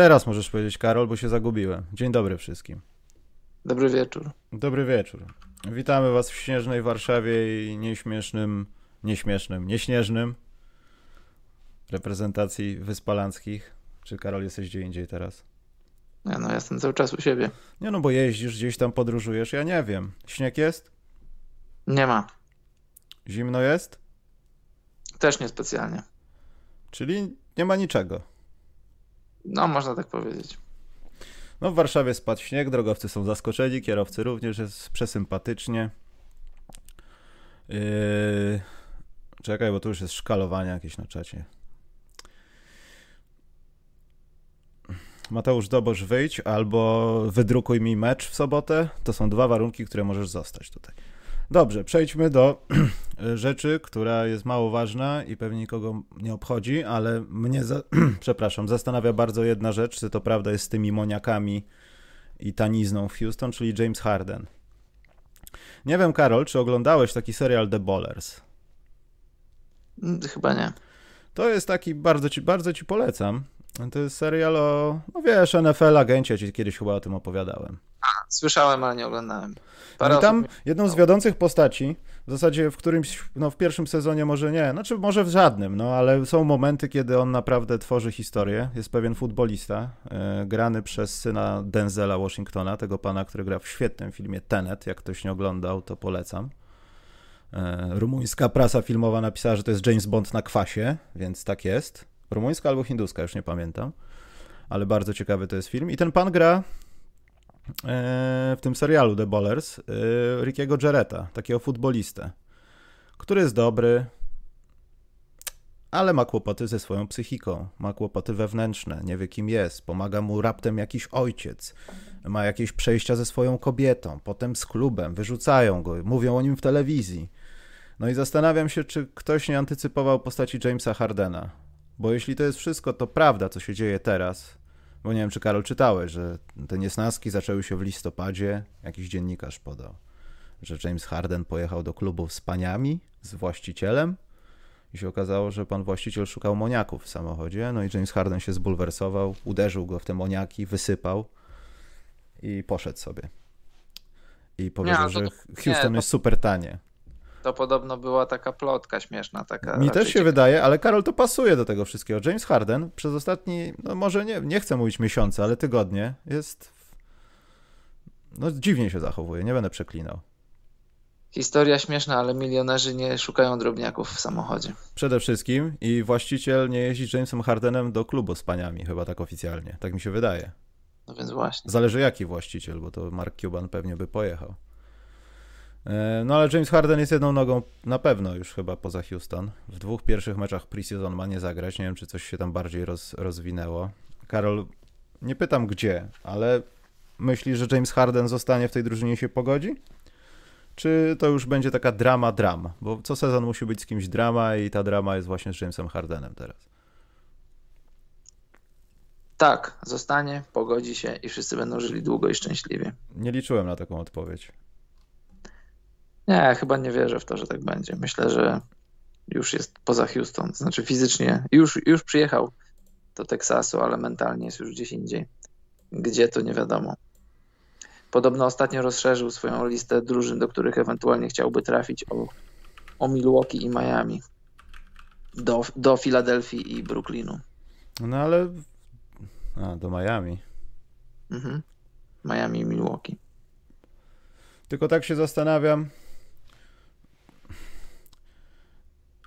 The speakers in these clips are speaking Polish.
Teraz możesz powiedzieć, Karol, bo się zagubiłem. Dzień dobry wszystkim. Dobry wieczór. Dobry wieczór. Witamy Was w śnieżnej Warszawie i nieśmiesznym, nieśmiesznym, nieśnieżnym reprezentacji Wyspalanckich. Czy Karol jesteś gdzie indziej teraz? Nie no, jestem cały czas u siebie. Nie no, bo jeździsz gdzieś tam, podróżujesz, ja nie wiem. Śnieg jest? Nie ma. Zimno jest? Też niespecjalnie. Czyli nie ma niczego. No, można tak powiedzieć. No w Warszawie spadł śnieg, drogowcy są zaskoczeni, kierowcy również, jest przesympatycznie. Yy... Czekaj, bo tu już jest szkalowanie jakieś na czacie. Mateusz Dobosz, wyjdź albo wydrukuj mi mecz w sobotę. To są dwa warunki, które możesz zostać tutaj. Dobrze, przejdźmy do rzeczy, która jest mało ważna i pewnie nikogo nie obchodzi, ale mnie, za... przepraszam, zastanawia bardzo jedna rzecz, czy to prawda jest z tymi moniakami i tanizną w Houston, czyli James Harden. Nie wiem, Karol, czy oglądałeś taki serial The Ballers? Mm, chyba nie. To jest taki, bardzo ci, bardzo ci polecam. To jest serial o, no wiesz, NFL agencie, ci kiedyś chyba o tym opowiadałem. A, słyszałem, ale nie oglądałem. Parę no I tam jedną z wiodących postaci, w zasadzie w którymś, no w pierwszym sezonie może nie, znaczy może w żadnym, no ale są momenty, kiedy on naprawdę tworzy historię. Jest pewien futbolista, e, grany przez syna Denzela Washingtona, tego pana, który gra w świetnym filmie Tenet. Jak ktoś nie oglądał, to polecam. E, rumuńska prasa filmowa napisała, że to jest James Bond na kwasie, więc tak jest. Rumuńska albo hinduska, już nie pamiętam. Ale bardzo ciekawy to jest film. I ten pan gra e, w tym serialu The Ballers e, Rickiego Jaretta, takiego futbolistę, który jest dobry, ale ma kłopoty ze swoją psychiką, ma kłopoty wewnętrzne, nie wie kim jest, pomaga mu raptem jakiś ojciec, ma jakieś przejścia ze swoją kobietą, potem z klubem, wyrzucają go, mówią o nim w telewizji. No i zastanawiam się, czy ktoś nie antycypował postaci Jamesa Hardena, bo jeśli to jest wszystko, to prawda, co się dzieje teraz, bo nie wiem, czy Karol czytałeś, że te niesnaski zaczęły się w listopadzie, jakiś dziennikarz podał, że James Harden pojechał do klubu z paniami, z właścicielem i się okazało, że pan właściciel szukał moniaków w samochodzie, no i James Harden się zbulwersował, uderzył go w te moniaki, wysypał i poszedł sobie. I powiedział, nie, to, że Houston nie, jest super tanie. To podobno była taka plotka śmieszna. Taka Mi też się ciekawa. wydaje, ale Karol to pasuje do tego wszystkiego. James Harden przez ostatni, no może nie, nie chcę mówić miesiące, ale tygodnie jest. No dziwnie się zachowuje, nie będę przeklinał. Historia śmieszna, ale milionerzy nie szukają drobniaków w samochodzie. Przede wszystkim i właściciel nie jeździ Jamesem Hardenem do klubu z paniami, chyba tak oficjalnie. Tak mi się wydaje. No więc właśnie. Zależy jaki właściciel, bo to Mark Cuban pewnie by pojechał. E, no ale James Harden jest jedną nogą na pewno już chyba poza Houston. W dwóch pierwszych meczach preseason ma nie zagrać. Nie wiem, czy coś się tam bardziej roz, rozwinęło. Karol, nie pytam gdzie, ale myślisz, że James Harden zostanie w tej drużynie i się pogodzi? Czy to już będzie taka drama dram? Bo co sezon musi być z kimś drama i ta drama jest właśnie z Jamesem Hardenem teraz. Tak, zostanie, pogodzi się i wszyscy będą żyli długo i szczęśliwie. Nie liczyłem na taką odpowiedź. Nie, chyba nie wierzę w to, że tak będzie. Myślę, że już jest poza Houston. Znaczy fizycznie już, już przyjechał do Teksasu, ale mentalnie jest już gdzieś indziej. Gdzie to nie wiadomo. Podobno ostatnio rozszerzył swoją listę drużyn, do których ewentualnie chciałby trafić o, o Milwaukee i Miami. Do, do Filadelfii i Brooklynu. No ale. A, do Miami. Mhm. Miami i Milwaukee. Tylko tak się zastanawiam,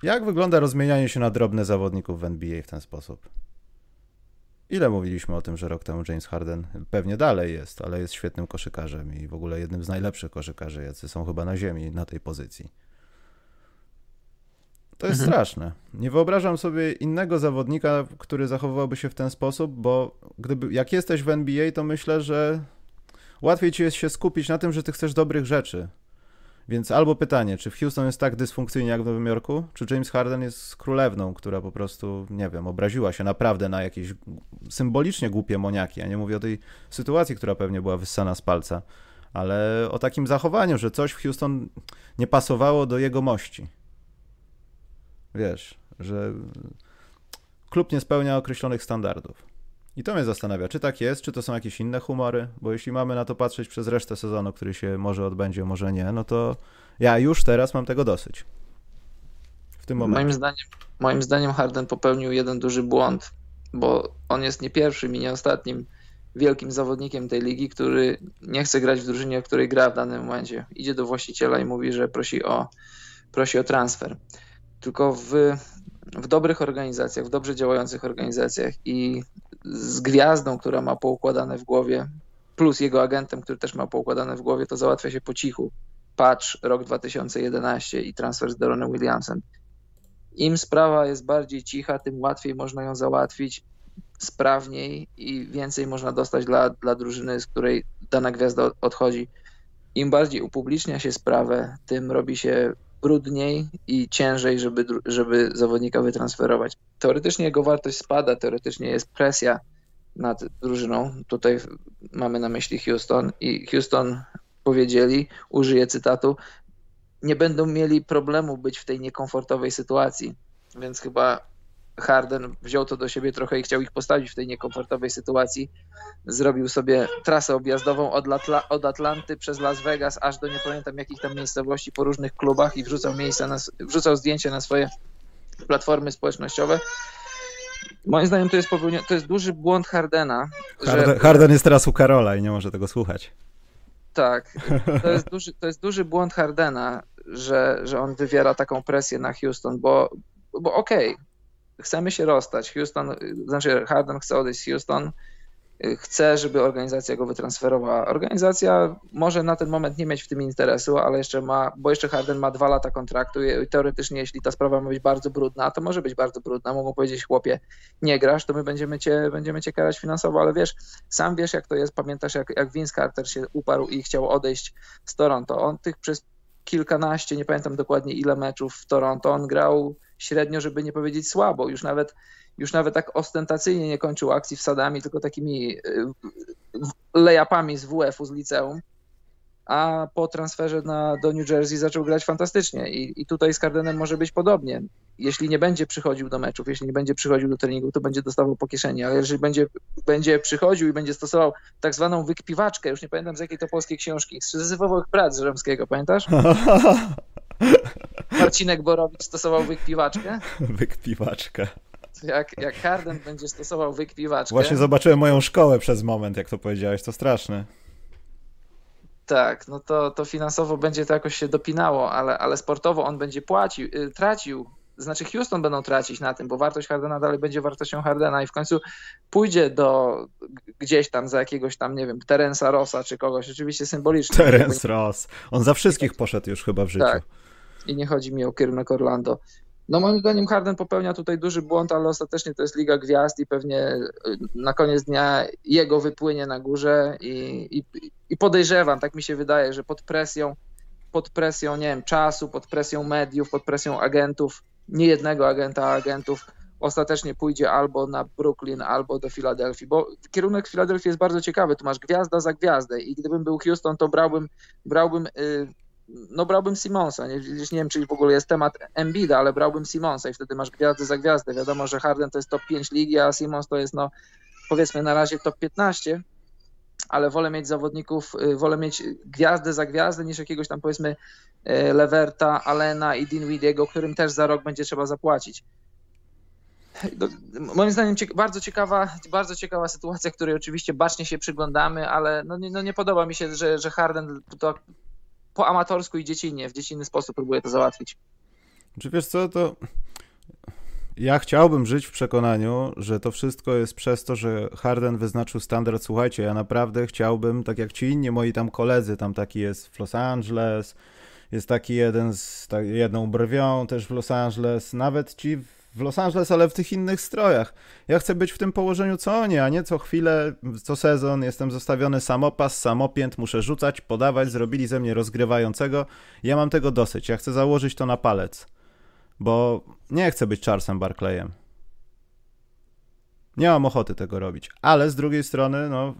Jak wygląda rozmienianie się na drobne zawodników w NBA w ten sposób? Ile mówiliśmy o tym, że rok temu James Harden pewnie dalej jest, ale jest świetnym koszykarzem i w ogóle jednym z najlepszych koszykarzy, jacy są chyba na ziemi na tej pozycji. To jest mhm. straszne. Nie wyobrażam sobie innego zawodnika, który zachowywałby się w ten sposób, bo gdyby, jak jesteś w NBA, to myślę, że łatwiej ci jest się skupić na tym, że ty chcesz dobrych rzeczy, więc albo pytanie, czy w Houston jest tak dysfunkcyjnie jak w Nowym Jorku, czy James Harden jest królewną, która po prostu, nie wiem, obraziła się naprawdę na jakieś symbolicznie głupie moniaki. Ja nie mówię o tej sytuacji, która pewnie była wyssana z palca, ale o takim zachowaniu, że coś w Houston nie pasowało do jego mości. Wiesz, że klub nie spełnia określonych standardów. I to mnie zastanawia, czy tak jest, czy to są jakieś inne humory, bo jeśli mamy na to patrzeć przez resztę sezonu, który się może odbędzie, może nie, no to ja już teraz mam tego dosyć. W tym momencie. Moim zdaniem, moim zdaniem Harden popełnił jeden duży błąd, bo on jest nie pierwszym i nie ostatnim wielkim zawodnikiem tej ligi, który nie chce grać w drużynie, w której gra w danym momencie. Idzie do właściciela i mówi, że prosi o, prosi o transfer. Tylko w, w dobrych organizacjach, w dobrze działających organizacjach i z gwiazdą, która ma poukładane w głowie, plus jego agentem, który też ma poukładane w głowie, to załatwia się po cichu. Patrz, rok 2011 i transfer z Deronem Williamsem. Im sprawa jest bardziej cicha, tym łatwiej można ją załatwić, sprawniej i więcej można dostać dla, dla drużyny, z której dana gwiazda odchodzi. Im bardziej upublicznia się sprawę, tym robi się brudniej i ciężej, żeby, żeby zawodnika wytransferować. Teoretycznie jego wartość spada, teoretycznie jest presja nad drużyną. Tutaj mamy na myśli Houston i Houston powiedzieli, użyję cytatu, nie będą mieli problemu być w tej niekomfortowej sytuacji. Więc chyba Harden wziął to do siebie trochę i chciał ich postawić w tej niekomfortowej sytuacji. Zrobił sobie trasę objazdową od, od Atlanty przez Las Vegas aż do nie pamiętam jakich tam miejscowości po różnych klubach i wrzucał, miejsca na, wrzucał zdjęcia na swoje platformy społecznościowe. Moim zdaniem to jest, to jest duży błąd Hardena. Harden, że... Harden jest teraz u Karola i nie może tego słuchać. Tak, to jest duży, to jest duży błąd Hardena, że, że on wywiera taką presję na Houston, bo, bo okej, okay, chcemy się rozstać. Houston, znaczy Harden chce odejść z Houston, chce, żeby organizacja go wytransferowała. Organizacja może na ten moment nie mieć w tym interesu, ale jeszcze ma, bo jeszcze Harden ma dwa lata kontraktu i teoretycznie, jeśli ta sprawa ma być bardzo brudna, to może być bardzo brudna. Mogą powiedzieć, chłopie, nie grasz, to my będziemy cię, będziemy cię karać finansowo, ale wiesz, sam wiesz, jak to jest. Pamiętasz, jak, jak Vince Carter się uparł i chciał odejść z Toronto. On tych przez kilkanaście, nie pamiętam dokładnie ile meczów w Toronto, on grał średnio, żeby nie powiedzieć słabo. Już nawet, już nawet tak ostentacyjnie nie kończył akcji wsadami, tylko takimi y, lejapami z WF-u, z liceum. A po transferze na, do New Jersey zaczął grać fantastycznie. I, I tutaj z Cardenem może być podobnie. Jeśli nie będzie przychodził do meczów, jeśli nie będzie przychodził do treningu, to będzie dostawał po kieszeni, ale jeżeli będzie, będzie przychodził i będzie stosował tak zwaną wykpiwaczkę, już nie pamiętam z jakiej to polskiej książki, z Syzyfowych prac Żeromskiego, pamiętasz? Marcinek Borowicz stosował wykpiwaczkę. Wykpiwaczkę. Jak, jak Harden będzie stosował wykpiwaczkę. Właśnie zobaczyłem moją szkołę przez moment, jak to powiedziałeś, to straszne. Tak, no to, to finansowo będzie to jakoś się dopinało, ale, ale sportowo on będzie płacił, y, tracił, znaczy Houston będą tracić na tym, bo wartość Hardena dalej będzie wartością Hardena i w końcu pójdzie do gdzieś tam za jakiegoś tam, nie wiem, Terensa Rossa czy kogoś, oczywiście symbolicznie. Terence Ross, on za wszystkich poszedł już chyba w życiu. Tak, i nie chodzi mi o kierunek Orlando. No moim zdaniem Harden popełnia tutaj duży błąd, ale ostatecznie to jest Liga Gwiazd i pewnie y, na koniec dnia jego wypłynie na górze i, i, i podejrzewam, tak mi się wydaje, że pod presją, pod presją, nie wiem, czasu, pod presją mediów, pod presją agentów, nie jednego agenta, agentów, ostatecznie pójdzie albo na Brooklyn, albo do Filadelfii, bo kierunek Filadelfii jest bardzo ciekawy, tu masz gwiazda za gwiazdę i gdybym był Houston, to brałbym, brałbym y, no brałbym Simonsa, nie, nie wiem, czy w ogóle jest temat Embida, ale brałbym Simonsa i wtedy masz gwiazdę za gwiazdę. Wiadomo, że Harden to jest top 5 ligi, a Simons to jest, no powiedzmy na razie top 15, ale wolę mieć zawodników, y, wolę mieć gwiazdę za gwiazdę niż jakiegoś tam powiedzmy y, Leverta, Alena i Dinwidiego, którym też za rok będzie trzeba zapłacić. Moim zdaniem bardzo ciekawa, bardzo ciekawa sytuacja, której oczywiście bacznie się przyglądamy, ale no nie, no nie podoba mi się, że, że Harden to po amatorsku i dziecinnie, w dziecinny sposób próbuję to załatwić. Czy wiesz co, to ja chciałbym żyć w przekonaniu, że to wszystko jest przez to, że Harden wyznaczył standard. Słuchajcie, ja naprawdę chciałbym, tak jak ci inni moi tam koledzy, tam taki jest w Los Angeles, jest taki jeden z tak, jedną brwią też w Los Angeles, nawet ci Los Angeles, ale w tych innych strojach. Ja chcę być w tym położeniu co oni, a nie co chwilę, co sezon jestem zostawiony samopas, samopięt, muszę rzucać, podawać, zrobili ze mnie rozgrywającego. Ja mam tego dosyć, ja chcę założyć to na palec, bo nie chcę być Charlesem Barclayem. Nie mam ochoty tego robić, ale z drugiej strony, no,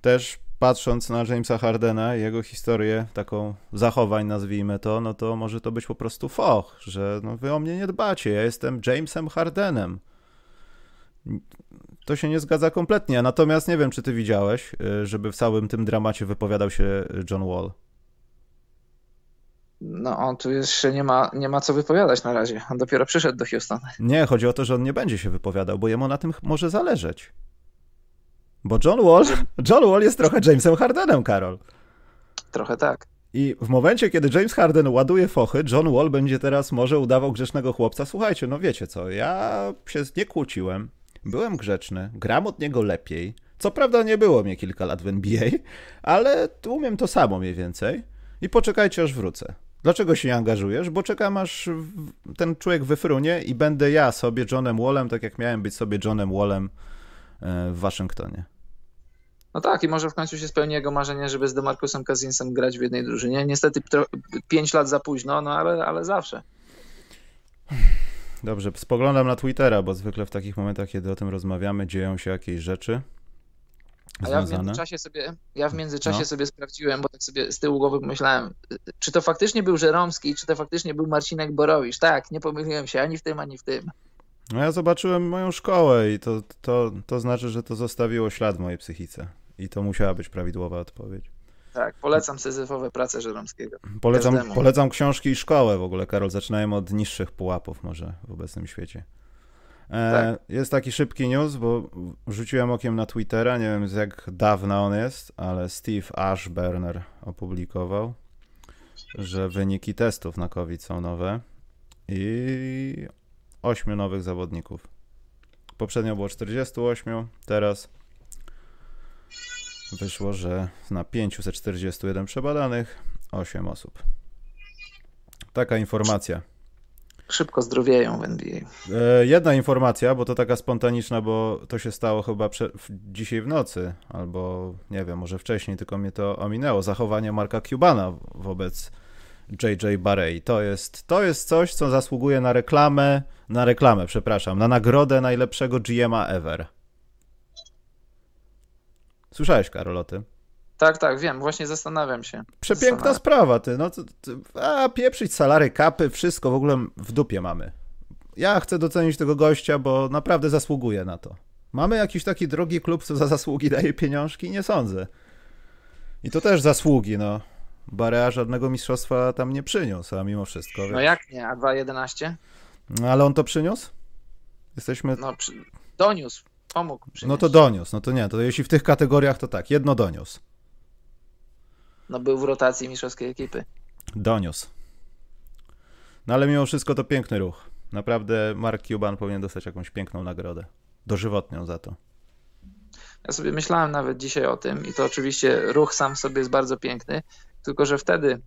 też patrząc na Jamesa Hardena i jego historię taką zachowań, nazwijmy to, no to może to być po prostu foch, że no wy o mnie nie dbacie, ja jestem Jamesem Hardenem. to się nie zgadza kompletnie. Natomiast nie wiem, czy ty widziałeś, y, żeby w całym tym dramacie wypowiadał się John Wall. No, on tu jeszcze nie ma, nie ma co wypowiadać na razie. On dopiero przyszedł do Houston. Nie, chodzi o to, że on nie będzie się wypowiadał, bo jemu na tym może zależeć. Bo John Wall, John Wall jest trochę Jamesem Hardenem, Karol. Trochę tak. I w momencie, kiedy James Harden ładuje fochy, John Wall będzie teraz może udawał grzecznego chłopca. Słuchajcie, no wiecie co, ja się nie kłóciłem, byłem grzeczny, gram od niego lepiej. Co prawda nie było mnie kilka lat w NBA, ale umiem to samo mniej więcej. I poczekajcie, aż wrócę. Dlaczego się nie angażujesz? Bo czekam, aż ten człowiek wyfrunie i będę ja sobie Johnem Wallem, tak jak miałem być sobie Johnem Wallem w Waszyngtonie. No tak, i może w końcu się spełni jego marzenie, żeby z Demarcusem Cousinsem grać w jednej drużynie. Niestety pięć lat za późno, no ale, ale zawsze. Dobrze, spoglądam na Twittera, bo zwykle w takich momentach, kiedy o tym rozmawiamy, dzieją się jakieś rzeczy. A ja w międzyczasie sobie, ja w międzyczasie no. sobie sprawdziłem, bo tak sobie z tyłu głowy pomyślałem, czy to faktycznie był Żeromski, czy to faktycznie był Marcinek Borowicz. Tak, nie pomyliłem się ani w tym, ani w tym. No ja zobaczyłem moją szkołę i to, to, to znaczy, że to zostawiło ślad w mojej psychice. I to musiała być prawidłowa odpowiedź. Tak, polecam syzyfowe prace Żeromskiego. Polecam, polecam książki i szkołę w ogóle, Karol. Zaczynajmy od niższych pułapów może w obecnym świecie. E, tak. Jest taki szybki news, bo rzuciłem okiem na Twittera, nie wiem jak dawno on jest, ale Steve Ashburner opublikował, że wyniki testów na COVID są nowe i 8 nowych zawodników. Poprzednio było 48, teraz wyszło, że na 541 przebadanych 8 osób. Taka informacja. Szybko zdrowieją w NBA. E, jedna informacja, bo to taka spontaniczna, bo to się stało chyba prze, dzisiaj w nocy, albo nie wiem, może wcześniej, tylko mnie to ominęło. Zachowanie Marka Cubana wobec JJ Barrey. To jest, to jest coś, co zasługuje na reklamę, na reklamę, przepraszam, na nagrodę najlepszego GM'a ever. Słyszałeś, Karol, o tym? Tak, tak, wiem, właśnie zastanawiam się. Przepiękna zastanawiam. sprawa, ty. No, to, a pieprzyć salary, kapy, wszystko w ogóle w dupie mamy. Ja chcę docenić tego gościa, bo naprawdę zasługuje na to. Mamy jakiś taki drogi klub, co za zasługi daje pieniążki? Nie sądzę. I to też zasługi, no. Barea żadnego mistrzostwa tam nie przyniósł, a mimo wszystko. No jak nie, a 2.11? No ale on to przyniósł? Jesteśmy... No, przy... doniósł, pomógł przynieść. No to doniósł, no to nie, to jeśli w tych kategoriach to tak, jedno doniósł. No był w rotacji mistrzowskiej ekipy. Doniósł. No ale mimo wszystko to piękny ruch. Naprawdę Mark Cuban powinien dostać jakąś piękną nagrodę. Dożywotnią za to. Ja sobie myślałem nawet dzisiaj o tym i to oczywiście ruch sam w sobie jest bardzo piękny, tylko że wtedy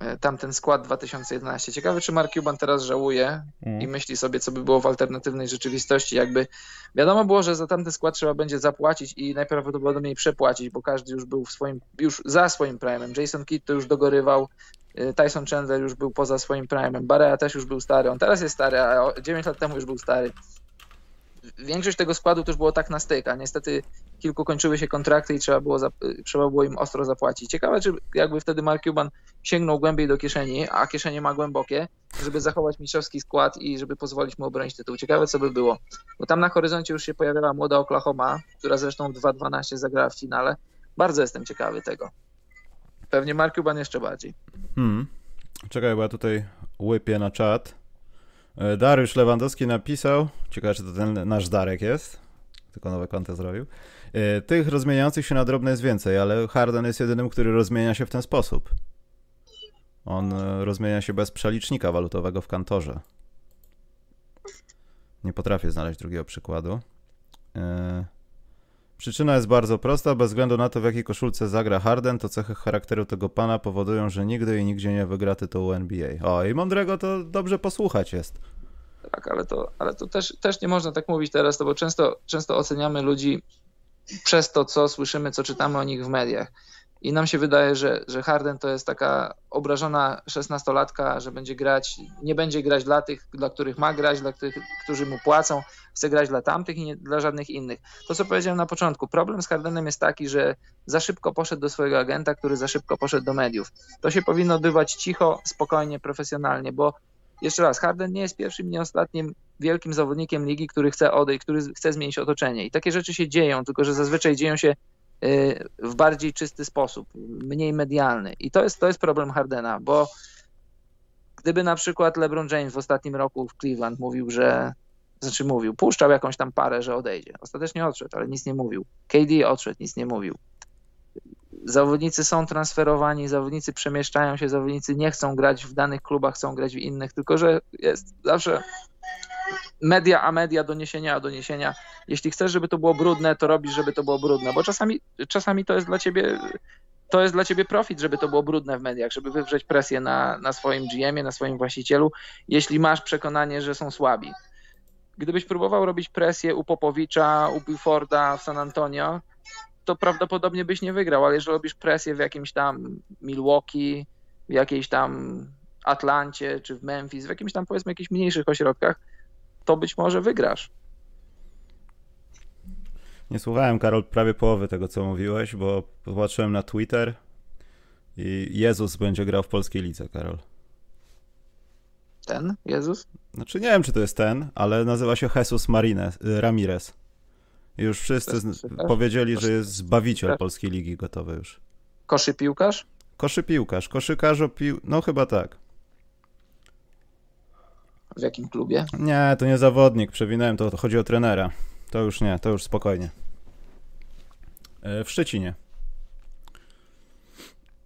e, tamten skład 2011. Ciekawe, czy Mark Cuban teraz żałuje mm. i myśli sobie, co by było w alternatywnej rzeczywistości. Jakby wiadomo było, że za tamten skład trzeba będzie zapłacić i najprawdopodobniej przepłacić, bo każdy już był w swoim, już za swoim prime'em. Jason Kidd to już dogorywał, e, Tyson Chandler już był poza swoim prime'em, Barea też już był stary, on teraz jest stary, a 9 lat temu już był stary większość tego składu też było tak na styk, a niestety kilku kończyły się kontrakty i trzeba było, trzeba było im ostro zapłacić. Ciekawe, czy jakby wtedy Mark Cuban sięgnął głębiej do kieszeni, a kieszenie ma głębokie, żeby zachować mistrzowski skład i żeby pozwolić mu obronić tytuł. Ciekawe, co by było. Bo tam na horyzoncie już się pojawiała młoda Oklahoma, która zresztą w 2-12 zagrała w finale. Bardzo jestem ciekawy tego. Pewnie Mark Cuban jeszcze bardziej. Hmm. Czekaj, bo ja tutaj łypię na czat. E, Dariusz Lewandowski napisał, ciekawe czy to ten nasz Darek jest, tylko nowe konto zrobił. E, tych rozmieniających się na drobne jest więcej, ale Harden jest jedynym, który rozmienia się w ten sposób. On e, rozmienia się bez przelicznika walutowego w kantorze. Nie potrafię znaleźć drugiego przykładu. Przyczyna jest bardzo prosta. Bez względu na to, w jakiej koszulce zagra Harden, to cechy charakteru tego pana powodują, że nigdy i nigdzie nie wygra tytułu NBA. O, i mądrego to dobrze posłuchać jest. Tak, ale to, ale to też, też nie można tak mówić teraz, to bo często, często oceniamy ludzi przez to, co słyszymy, co czytamy o nich w mediach. I nam się wydaje, że, że Harden to jest taka obrażona szesnastolatka, że będzie grać, nie będzie grać dla tych, dla których ma grać, dla tych, którzy mu płacą, chce grać dla tamtych i nie dla żadnych innych. To, co powiedziałem na początku, problem z Hardenem jest taki, że za szybko poszedł do swojego agenta, który za szybko poszedł do mediów. To się powinno odbywać cicho, spokojnie, profesjonalnie, bo jeszcze raz, Harden nie jest pierwszym, nie ostatnim wielkim zawodnikiem ligi, który chce odejść, który chce zmienić otoczenie. I takie rzeczy się dzieją, tylko że zazwyczaj dzieją się w bardziej czysty sposób, mniej medialny. I to jest, to jest problem Hardena, bo gdyby na przykład LeBron James w ostatnim roku w Cleveland mówił, że znaczy mówił, puszczał jakąś tam parę, że odejdzie. Ostatecznie odszedł, ale nic nie mówił. KD odszedł, nic nie mówił. Zawodnicy są transferowani, zawodnicy przemieszczają się, zawodnicy nie chcą grać w danych klubach, chcą grać w innych, tylko że jest zawsze media a media, doniesienia a doniesienia. Jeśli chcesz, żeby to było brudne, to robisz, żeby to było brudne, bo czasami, czasami to jest dla ciebie to jest dla ciebie profit, żeby to było brudne w mediach, żeby wywrzeć presję na, na swoim GM-ie, na swoim właścicielu, jeśli masz przekonanie, że są słabi. Gdybyś próbował robić presję u Popowicza, u Bufforda w San Antonio, to prawdopodobnie byś nie wygrał, ale jeżeli robisz presję w jakimś tam Milwaukee, w jakiejś tam Atlancie czy w Memphis, w jakimś tam powiedzmy jakichś mniejszych ośrodkach, to być może wygrasz. Nie słuchałem, Karol, prawie połowy tego, co mówiłeś, bo popatrzyłem na Twitter i Jezus będzie grał w polskiej lidze, Karol. Ten Jezus? Znaczy nie wiem, czy to jest ten, ale nazywa się Jesus Marines, y, Ramirez. Już wszyscy powiedzieli, że jest zbawiciel polskiej ligi gotowy już. Koszy piłkarz? Koszy piłkarz, koszykarz pił... no chyba tak. W jakim klubie? Nie, to nie zawodnik, przewinąłem, to, to chodzi o trenera. To już nie, to już spokojnie. E, w Szczecinie.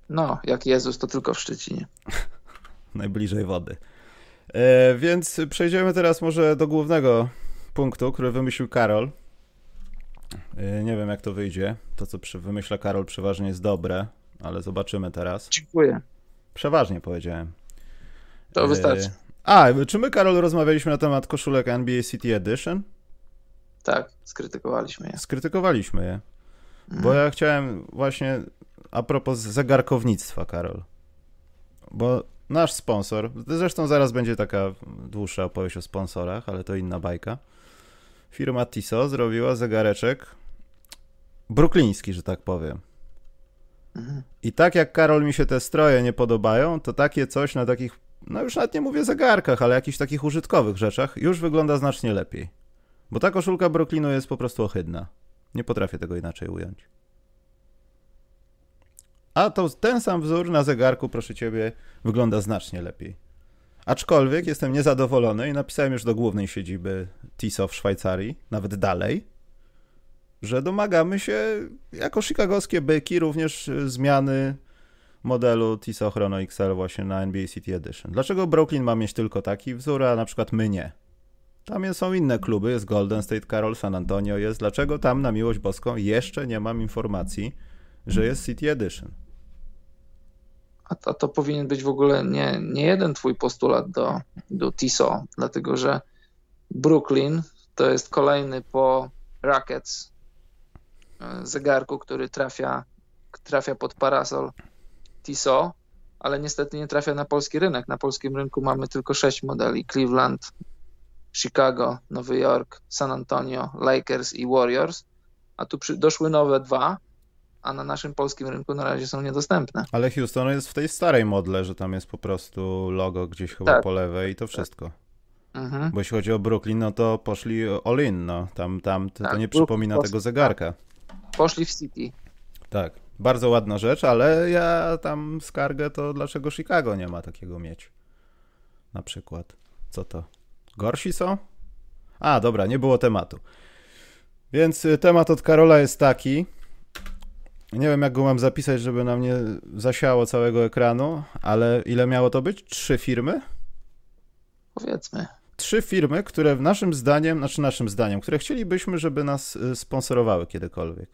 No, jak Jezus, to tylko w Szczecinie. Najbliżej wody. E, więc przejdziemy teraz może do głównego punktu, który wymyślił Karol. E, nie wiem, jak to wyjdzie. To, co wymyśla Karol, przeważnie jest dobre, ale zobaczymy teraz. Dziękuję. Przeważnie powiedziałem. To wystarczy. A, czy my, Karol, rozmawialiśmy na temat koszulek NBA City Edition? Tak, skrytykowaliśmy je. Skrytykowaliśmy je. Mhm. Bo ja chciałem właśnie a propos zegarkownictwa, Karol. Bo nasz sponsor, zresztą zaraz będzie taka dłuższa opowieść o sponsorach, ale to inna bajka. Firma Tiso zrobiła zegareczek brukliński, że tak powiem. Mhm. I tak jak Karol mi się te stroje nie podobają, to takie coś na takich, no już nawet nie mówię zegarkach, ale jakichś takich użytkowych rzeczach już wygląda znacznie lepiej. Bo ta koszulka Brooklynu jest po prostu ohydna. Nie potrafię tego inaczej ująć. A to ten sam wzór na zegarku, proszę ciebie, wygląda znacznie lepiej. Aczkolwiek jestem niezadowolony i napisałem już do głównej siedziby TISO w Szwajcarii, nawet dalej, że domagamy się jako chicagowskie byki również zmiany modelu TISO Chrono XL właśnie na NBA City Edition. Dlaczego Brooklyn ma mieć tylko taki wzór, a na przykład my nie? Tam są inne kluby, jest Golden State Carol, San Antonio jest. Dlaczego tam na miłość boską jeszcze nie mam informacji, że jest City Edition? A to, to powinien być w ogóle nie, nie jeden twój postulat do, do TISO, dlatego że Brooklyn to jest kolejny po Rockets e, zegarku, który trafia, trafia pod parasol TISO, ale niestety nie trafia na polski rynek. Na polskim rynku mamy tylko sześć modeli: Cleveland, Chicago, Nowy Jork, San Antonio, Lakers i Warriors, a tu przy, doszły nowe dwa, a na naszym polskim rynku na razie są niedostępne. Ale Houston jest w tej starej modle, że tam jest po prostu logo gdzieś chyba tak. po lewej i to wszystko. Mhm. Bo jeśli chodzi o Brooklyn, no to poszli all in, no. Tam, tam to, tak, nie przypomina tego zegarka. Poszli w City. Tak, bardzo ładna rzecz, ale ja tam skargę to dlaczego Chicago nie ma takiego mieć. Na przykład. Co to? Gorsi są? A, dobra, nie było tematu. Więc y, temat od Karola jest taki. Nie wiem, jak go mam zapisać, żeby nam nie zasiało całego ekranu, ale ile miało to być? Trzy firmy? Powiedzmy. Trzy firmy, które w naszym zdaniem, znaczy naszym zdaniem, które chcielibyśmy, żeby nas y, sponsorowały kiedykolwiek.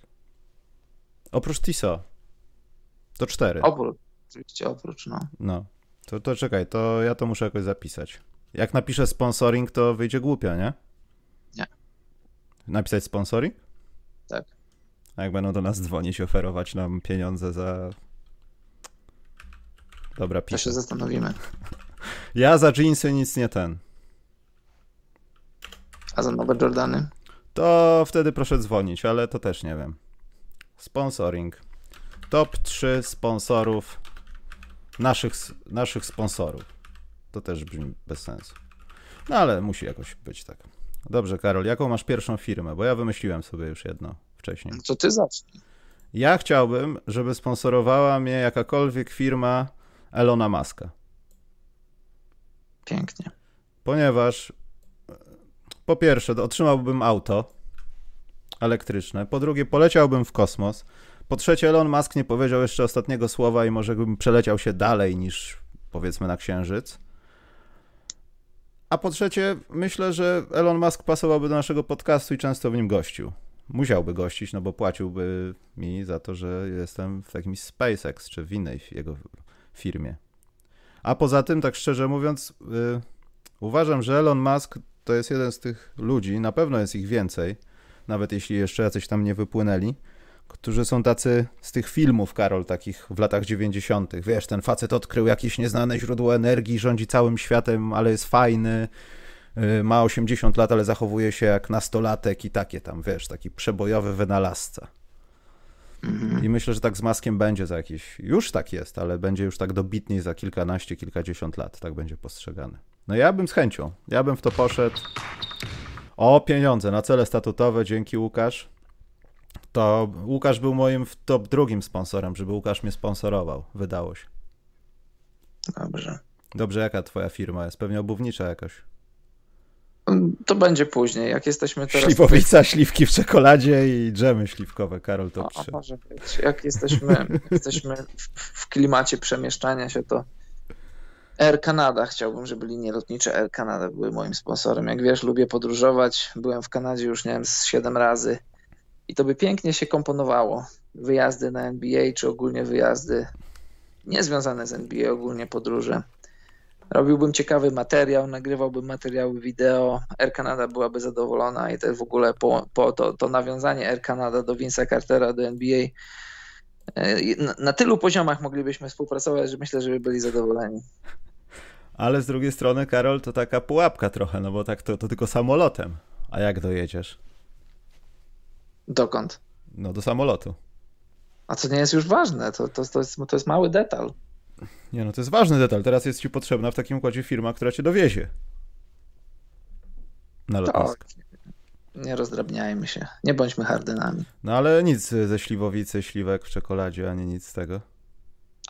Oprócz TISO. To cztery. Oprócz, oczywiście oprócz, no. No. To, to czekaj, to ja to muszę jakoś zapisać. Jak napiszę sponsoring, to wyjdzie głupio, nie? Nie. Napisać sponsoring? Tak. A jak będą do nas dzwonić, oferować nam pieniądze za. Dobra, piszę. To się zastanowimy. Ja za jeansy nic nie ten. A za nowe Jordany? To wtedy proszę dzwonić, ale to też nie wiem. Sponsoring. Top 3 sponsorów. Naszych, naszych sponsorów. To też brzmi bez sensu. No ale musi jakoś być tak. Dobrze, Karol, jaką masz pierwszą firmę? Bo ja wymyśliłem sobie już jedno wcześniej. Co ty zacznij. Ja chciałbym, żeby sponsorowała mnie jakakolwiek firma Elona Muska. Pięknie. Ponieważ po pierwsze otrzymałbym auto elektryczne, po drugie poleciałbym w kosmos, po trzecie Elon Musk nie powiedział jeszcze ostatniego słowa i może bym przeleciał się dalej niż powiedzmy na Księżyc. A po trzecie, myślę, że Elon Musk pasowałby do naszego podcastu i często w nim gościł. Musiałby gościć, no bo płaciłby mi za to, że jestem w jakimś SpaceX czy w innej jego firmie. A poza tym, tak szczerze mówiąc, yy, uważam, że Elon Musk to jest jeden z tych ludzi, na pewno jest ich więcej, nawet jeśli jeszcze jacyś tam nie wypłynęli, którzy są tacy z tych filmów, Karol, takich w latach 90. Wiesz, ten facet odkrył jakieś nieznane źródło energii, rządzi całym światem, ale jest fajny, y, ma 80 lat, ale zachowuje się jak nastolatek i takie tam, wiesz, taki przebojowy wynalazca. I myślę, że tak z Maskiem będzie za jakieś, już tak jest, ale będzie już tak dobitniej za kilkanaście, kilkadziesiąt lat, tak będzie postrzegany. No ja bym z chęcią, ja bym w to poszedł. O, pieniądze na cele statutowe, dzięki Łukasz. To Łukasz był moim top drugim sponsorem, żeby Łukasz mnie sponsorował. Wydało się. Dobrze. Dobrze, jaka twoja firma jest? Pewnie obuwnicza jakaś. To będzie później, jak jesteśmy teraz... Śliwowica, śliwki w czekoladzie i dżemy śliwkowe, Karol to o, może być. Jak jesteśmy, jesteśmy w, w klimacie przemieszczania się, to Air Canada chciałbym, żeby linie lotnicze Air Canada były moim sponsorem. Jak wiesz, lubię podróżować. Byłem w Kanadzie już, nie wiem, z 7 razy i to by pięknie się komponowało. Wyjazdy na NBA, czy ogólnie wyjazdy niezwiązane z NBA, ogólnie podróże. Robiłbym ciekawy materiał, nagrywałbym materiały wideo. Air Canada byłaby zadowolona i to w ogóle po, po to, to nawiązanie Air Canada do Vince'a Cartera, do NBA. E, na, tylu poziomach moglibyśmy współpracować, że myślę, że by byli zadowoleni. Ale z drugiej strony, Karol, to taka pułapka trochę, no bo tak to, to tylko samolotem. A jak dojedziesz? Dokąd? No do samolotu. A co nie jest już ważne, to, to, to, jest, to jest mały detal. Nie no, to jest ważny detal. Teraz jest ci potrzebna w takim układzie firma, która cię dowiezie. Na lotnisko. Tak. Nie rozdrabniajmy się. Nie bądźmy hardynami. No ale nic ze śliwowicy, śliwek w czekoladzie, ani nic z tego.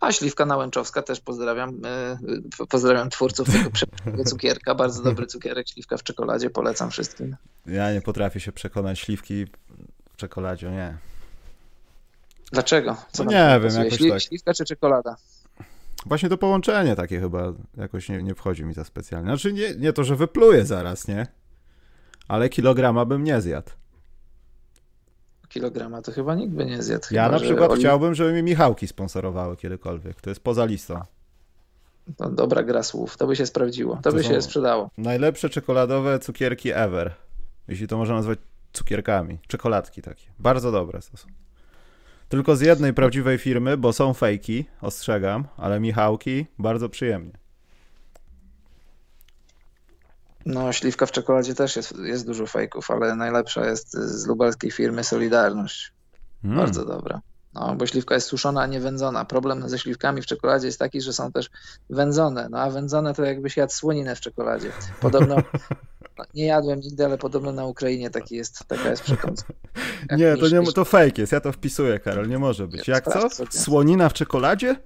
A śliwka nałęczowska też pozdrawiam. Yy, pozdrawiam twórców tego cukierka. Bardzo dobry cukierek, śliwka w czekoladzie. Polecam wszystkim. Ja nie potrafię się przekonać. Śliwki w czekoladzie, nie. Dlaczego? Co no nie wiem, jakoś Śli, tak. Śliwka czy czekolada? Właśnie to połączenie takie chyba jakoś nie, nie wchodzi mi za specjalnie. Znaczy nie, nie to, że wypluję zaraz, nie? Ale kilograma bym nie zjadł. Kilograma to chyba nikt by nie zjadł. Ja chyba, na przykład chciałbym, żeby mi Michałki sponsorowały kiedykolwiek. To jest poza listą. To dobra gra słów. To by się sprawdziło. To, to by się sprzedało. Najlepsze czekoladowe cukierki ever. Jeśli to można nazwać cukierkami. Czekoladki takie. Bardzo dobre to są. Tylko z jednej prawdziwej firmy, bo są fejki, ostrzegam, ale Michałki bardzo przyjemnie. No, śliwka w czekoladzie też jest, jest dużo fejków, ale najlepsza jest z lubelskiej firmy Solidarność. Mm. Bardzo dobra. No, bo śliwka jest suszona, a nie wędzona. Problem ze śliwkami w czekoladzie jest taki, że są też wędzone. No a wędzone to jakbyś jadł słoninę w czekoladzie. Podobno, no, nie jadłem nigdy, ale podobno na Ukrainie taki jest, taka jest przekąska. nie, to, nie, to fake jest. Ja to wpisuję, Karol. Nie może być. Jak co? Słonina w czekoladzie?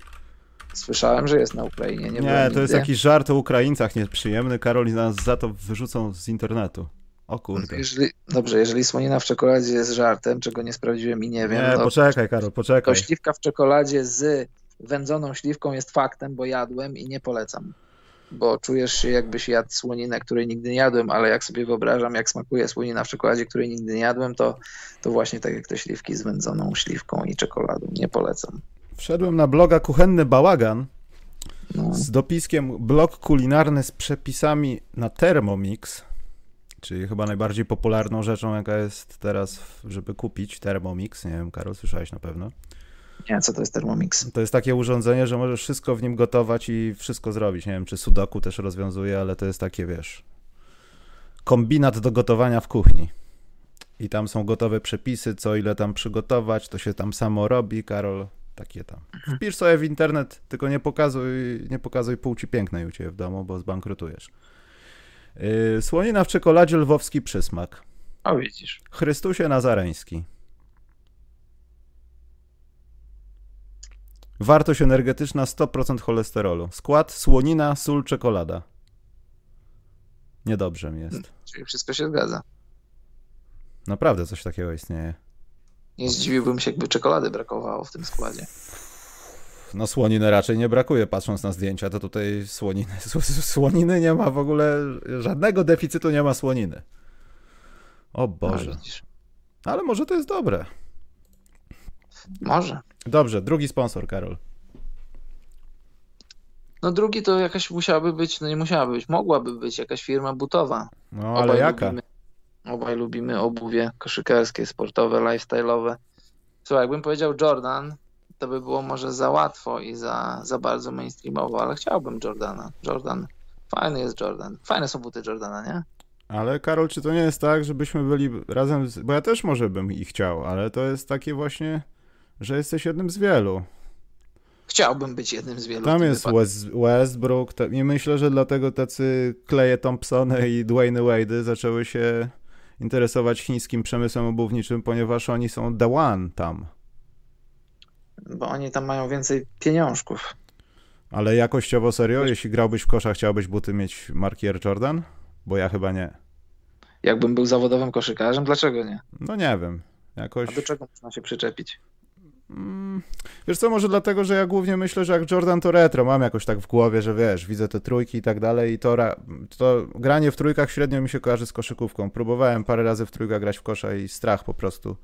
Słyszałem, że jest na Ukrainie. Nie, nie to jest jakiś żart o Ukraińcach nieprzyjemny. Karol nas za to wyrzucą z internetu. O kurde. Jeżeli, dobrze, jeżeli słonina w czekoladzie jest żartem, czego nie sprawdziłem i nie wiem. Nie, to, poczekaj, Karol, poczekaj. To śliwka w czekoladzie z wędzoną śliwką jest faktem, bo jadłem i nie polecam. Bo czujesz się jakbyś jadł słoninę, której nigdy nie jadłem, ale jak sobie wyobrażam, jak smakuje słonina w czekoladzie, której nigdy nie jadłem, to, to właśnie tak jak te śliwki z wędzoną śliwką i czekoladą. Nie polecam. Wszedłem na bloga Kuchenny Bałagan no. z dopiskiem blog kulinarny z przepisami na Thermomix, czyli chyba najbardziej popularną rzeczą, jaka jest teraz, żeby kupić Thermomix. Nie wiem, Karol, słyszałeś na pewno. Nie, co to jest Thermomix? To jest takie urządzenie, że możesz wszystko w nim gotować i wszystko zrobić. Nie wiem, czy Sudoku też rozwiązuje, ale to jest takie, wiesz, kombinat do gotowania w kuchni. I tam są gotowe przepisy, co ile tam przygotować, to się tam samo robi, Karol. Takie tam. Mhm. Wpisz sobie w internet, tylko nie pokazuj, nie pokazuj płci pięknej u ciebie w domu, bo zbankrutujesz. Yy, słonina w czekoladzie, lwowski przysmak. O, widzisz. Chrystusie Nazareński. Wartość energetyczna 100% cholesterolu. Skład słonina, sól, czekolada. Niedobrze mi jest. Czyli wszystko się zgadza. Naprawdę coś takiego istnieje. Nie zdziwiłbym się, jakby czekolady brakowało w tym składzie. No słoniny raczej nie brakuje, patrząc na zdjęcia, to tutaj słoniny, słoniny nie ma w ogóle, żadnego deficytu nie ma słoniny. O Boże. No, Ale może to jest dobre. Może. Dobrze, drugi sponsor, Karol. No drugi to jakaś musiałaby być, no nie musiałaby być, mogłaby być jakaś firma butowa. No ale obaj jaka? Lubimy, obaj lubimy obuwie koszykarskie, sportowe, lifestyle'owe. Słuchaj, jakbym powiedział Jordan, to by było może za łatwo i za, za bardzo mainstreamowo, ale chciałbym Jordana. Jordan, fajny jest Jordan. Fajne są buty Jordana, nie? Ale Karol, czy to nie jest tak, żebyśmy byli razem, z... bo ja też może bym ich chciał, ale to jest takie właśnie, że jesteś jednym z wielu. Chciałbym być jednym z wielu. Tam jest West, Westbrook te, i myślę, że dlatego tacy Kleje Thompsony i Dwayne Wade zaczęły się interesować chińskim przemysłem obuwniczym, ponieważ oni są the one tam. Bo oni tam mają więcej pieniążków. Ale jakościowo serio? Jeśli grałbyś w kosza, chciałbyś buty mieć marki Air Jordan? Bo ja chyba nie. Jakbym był zawodowym koszykarzem, dlaczego nie? No nie wiem. Jakoś... A do czego można się przyczepić? Mm, wiesz co, może dlatego, że ja głównie myślę, że jak Jordan to retro, mam jakoś tak w głowie, że wiesz, widzę te trójki i tak dalej i to, to granie w trójkach średnio mi się kojarzy z koszykówką. Próbowałem parę razy w trójkach grać w kosza i strach po prostu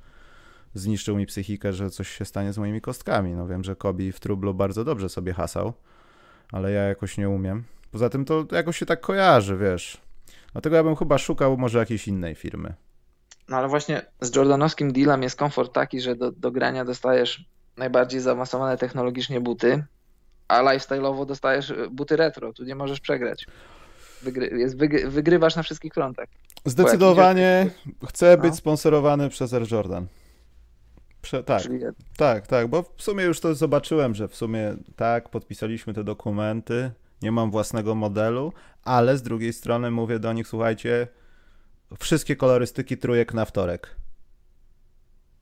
zniszczył mi psychikę, że coś się stanie z moimi kostkami. No wiem, że Kobi w trublu bardzo dobrze sobie hasał, ale ja jakoś nie umiem. Poza tym to jakoś się tak kojarzy, wiesz. Dlatego ja bym chyba szukał może jakiejś innej firmy. No ale właśnie z Jordanowskim dealem jest komfort taki, że do, do grania dostajesz najbardziej zaawansowane technologicznie buty, a lifestyle'owo dostajesz y, buty retro. Tu nie możesz przegrać. Wygry, jest, wygry, wygrywasz na wszystkich frontach. Zdecydowanie chcę być no. sponsorowany przez Air Jordan. Prze tak, tak, tak, bo w sumie już to zobaczyłem, że w sumie tak, podpisaliśmy te dokumenty, nie mam własnego modelu, ale z drugiej strony mówię do nich, słuchajcie, wszystkie kolorystyki trójek na wtorek.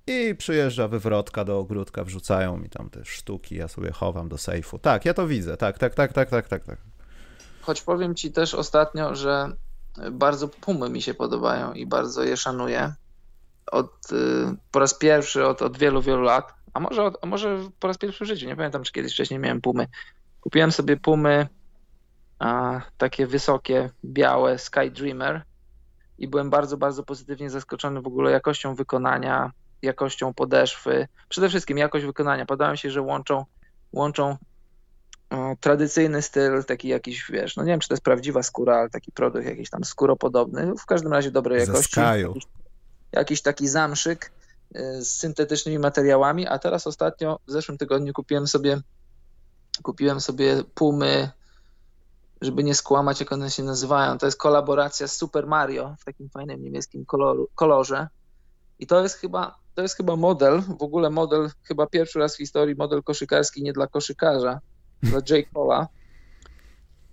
I przyjeżdża wywrotka do ogródka, wrzucają mi tam te sztuki, ja sobie chowam do sejfu. Tak, ja to widzę, tak, tak, tak, tak, tak, tak, tak. Choć powiem ci też ostatnio, że bardzo pumy mi się podobają i bardzo je szanuję. Od, y, po raz pierwszy od, od wielu, wielu lat, a może, a może po raz pierwszy w życiu, nie pamiętam, czy kiedyś wcześniej miałem pumy. Kupiłem sobie pumy a, takie wysokie, białe Sky Dreamer i byłem bardzo, bardzo pozytywnie zaskoczony w ogóle jakością wykonania, jakością podeszwy, przede wszystkim jakość wykonania. Podoba mi się, że łączą, łączą o, tradycyjny styl, taki jakiś, wiesz, no nie wiem, czy to jest prawdziwa skóra, ale taki produkt jakiś tam skóropodobny, w każdym razie dobrej jakości. Jakiś, jakiś taki zamszyk y, z syntetycznymi materiałami, a teraz ostatnio, w zeszłym tygodniu kupiłem sobie kupiłem sobie pumy żeby nie skłamać, jak one się nazywają. To jest kolaboracja z Super Mario w takim fajnym niemieckim koloru, kolorze. I to jest chyba to jest chyba model, w ogóle model, chyba pierwszy raz w historii model koszykarski nie dla koszykarza, dla J. Cola.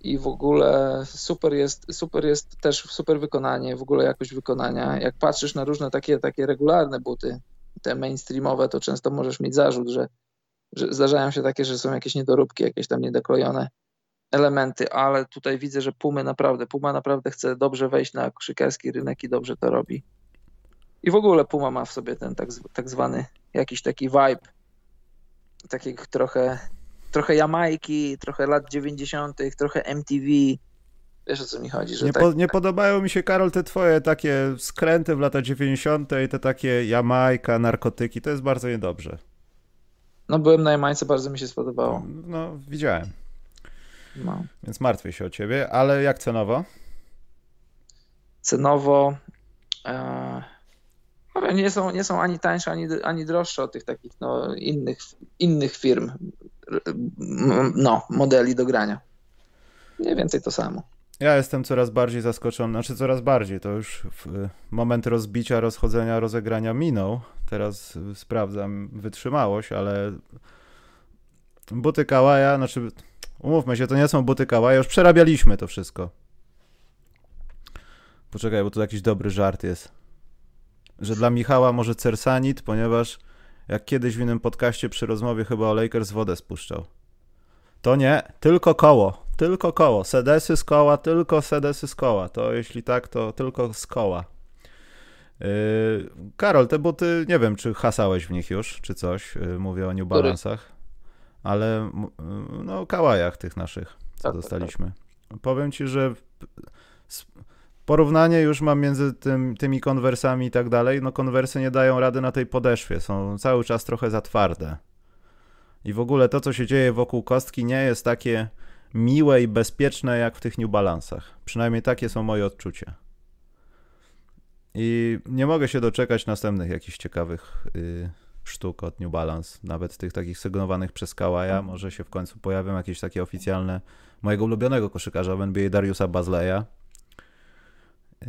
I w ogóle super jest, super jest też super wykonanie, w ogóle jakość wykonania. Jak patrzysz na różne takie, takie regularne buty, te mainstreamowe, to często możesz mieć zarzut, że, że zdarzają się takie, że są jakieś niedoróbki, jakieś tam niedoklejone elementy, ale tutaj widzę, że Pumy naprawdę, Puma naprawdę chce dobrze wejść na koszykarski rynek i dobrze to robi. I w ogóle Puma ma w sobie ten tak, tak zwany jakiś taki vibe, takich trochę, trochę Jamajki, trochę lat 90., trochę MTV. Wiesz o co mi chodzi? Że nie, tak, po, nie podobają mi się, Karol, te twoje takie skręty w lata 90. i te takie Jamajka, narkotyki. To jest bardzo niedobrze. No byłem na Jamajce, bardzo mi się spodobało. No, widziałem. No. Więc martwię się o ciebie, ale jak cenowo? Cenowo e, nie, są, nie są ani tańsze, ani, ani droższe od tych takich no, innych, innych firm, no, modeli do grania. Mniej więcej to samo. Ja jestem coraz bardziej zaskoczony, znaczy coraz bardziej, to już moment rozbicia, rozchodzenia, rozegrania minął. Teraz sprawdzam wytrzymałość, ale buty Kawaja, znaczy Umówmy się, to nie są buty Kawaja, już przerabialiśmy to wszystko. Poczekaj, bo tu jakiś dobry żart jest. Że dla Michała może Cersanit, ponieważ jak kiedyś w innym podcaście przy rozmowie chyba o Lakers wodę spuszczał. To nie, tylko koło, tylko koło. Sedesy z koła, tylko sedesy z koła. To jeśli tak, to tylko z koła. Yy, Karol, te buty, nie wiem, czy hasałeś w nich już, czy coś. Yy, mówię o New Balance'ach. Ale yy, no, kałajach tych naszych, co tak, dostaliśmy. Tak, tak. Powiem ci, że porównanie już mam między tym, tymi konwersami i tak dalej. No konwersy nie dają rady na tej podeszwie, są cały czas trochę za twarde. I w ogóle to, co się dzieje wokół kostki, nie jest takie miłe i bezpieczne jak w tych New Balansach. Przynajmniej takie są moje odczucia. I nie mogę się doczekać następnych jakichś ciekawych y, sztuk od New Balance, nawet tych takich sygnowanych przez Kawaja. Mhm. Może się w końcu pojawią jakieś takie oficjalne mojego ulubionego koszykarza w NBA Dariusa Bazleya. Y,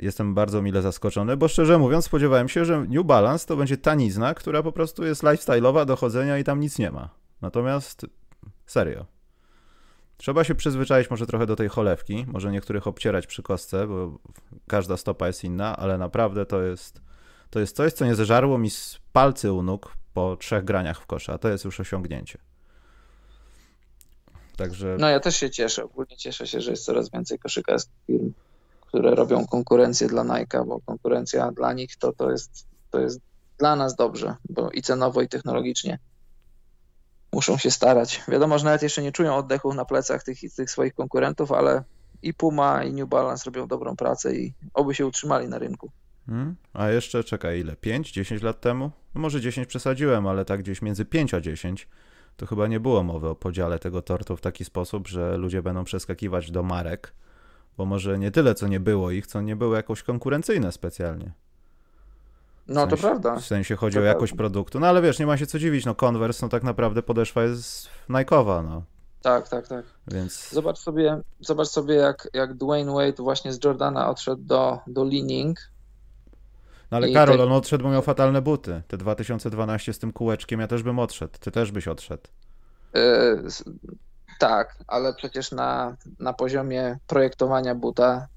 jestem bardzo mile zaskoczony, bo szczerze mówiąc spodziewałem się, że New Balance to będzie tanizna, która po prostu jest lifestyle'owa do chodzenia i tam nic nie ma. Natomiast serio, Trzeba się przyzwyczaić może trochę do tej cholewki, może niektórych obcierać przy kostce, bo każda stopa jest inna, ale naprawdę to jest, to jest coś, co nie zeżarło mi z palcy u nóg po trzech graniach w kosza, to jest już osiągnięcie. Także... No ja też się cieszę, ogólnie cieszę się, że jest coraz więcej koszykarskich firm, które robią konkurencję dla Nike, bo konkurencja dla nich to, to, jest, to jest dla nas dobrze, bo i cenowo, i technologicznie muszą się starać. Wiadomo, że nawet jeszcze nie czują oddechu na plecach tych, tych swoich konkurentów, ale i Puma, i New Balance robią dobrą pracę i oby się utrzymali na rynku. Hmm? A jeszcze czekaj, ile? 5, 10 lat temu? No może 10 przesadziłem, ale tak gdzieś między 5 a 10 to chyba nie było mowy o podziale tego tortu w taki sposób, że ludzie będą przeskakiwać do marek, bo może nie tyle, co nie było ich, co nie były jakoś konkurencyjne specjalnie. No sensie, to prawda. W sensie chodzi to o jakość prawda. produktu. No ale wiesz, nie ma się co dziwić, no Converse, no tak naprawdę podeszwa jest Nike'owa, no. Tak, tak, tak. Więc... Zobacz sobie, zobacz sobie jak, jak Dwayne Wade właśnie z Jordana odszedł do, do Leaning. No ale Karol, te... on odszedł, bo miał fatalne buty. Te 2012 z tym kółeczkiem, ja też bym odszedł. Ty też byś odszedł. Yy, tak, ale przecież na, na poziomie projektowania buta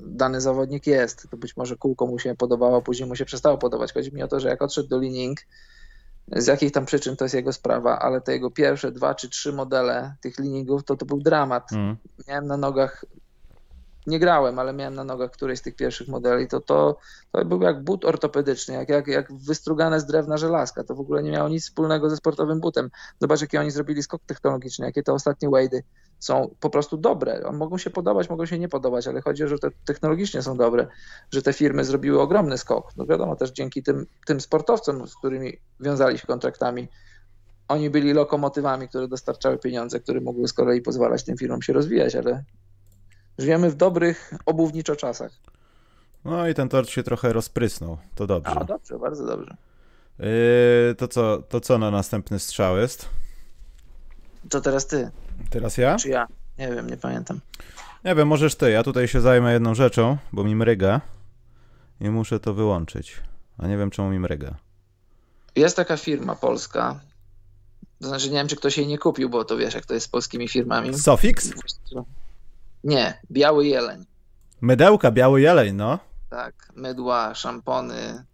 dany zawodnik jest. To być może kółko mu się podobało, później mu się przestało podobać. Chodzi mi o to, że jak odszedł do Lining, z jakich tam przyczyn to jest jego sprawa, ale te jego pierwsze dwa czy trzy modele tych liningów to to był dramat. Mm. Miałem na nogach nie grałem, ale miałem na nogach którejś z tych pierwszych modeli, to to, to był jak but ortopedyczny, jak, jak, jak wystrugane z drewna żelazka. To w ogóle nie miało nic wspólnego ze sportowym butem. Zobacz, jaki oni zrobili skok technologiczny, jakie te ostatnie Wade'y są po prostu dobre. Mogą się podobać, mogą się nie podobać, ale chodzi o to, że te technologicznie są dobre, że te firmy zrobiły ogromny skok. No wiadomo, też dzięki tym, tym sportowcom, z którymi wiązali się kontraktami, oni byli lokomotywami, które dostarczały pieniądze, które mogły z kolei pozwalać tym firmom się rozwijać, ale Żyjemy w dobrych obuwniczo czasach. No i ten tort się trochę rozprysnął. To dobrze. A, dobrze, bardzo dobrze. Yy, to, co, to co na następny strzał jest? To teraz ty. Teraz ja? Czy ja? Nie wiem, nie pamiętam. Nie wiem, możesz ty. Ja tutaj się zajmę jedną rzeczą, bo mi mryga i muszę to wyłączyć. A nie wiem, czemu mi mryga. Jest taka firma polska. To znaczy, nie wiem, czy ktoś jej nie kupił, bo to wiesz, jak to jest z polskimi firmami. Sofix? Nie, biały jeleń. Mydełka, biały jeleń, no. Tak, mydła, szampony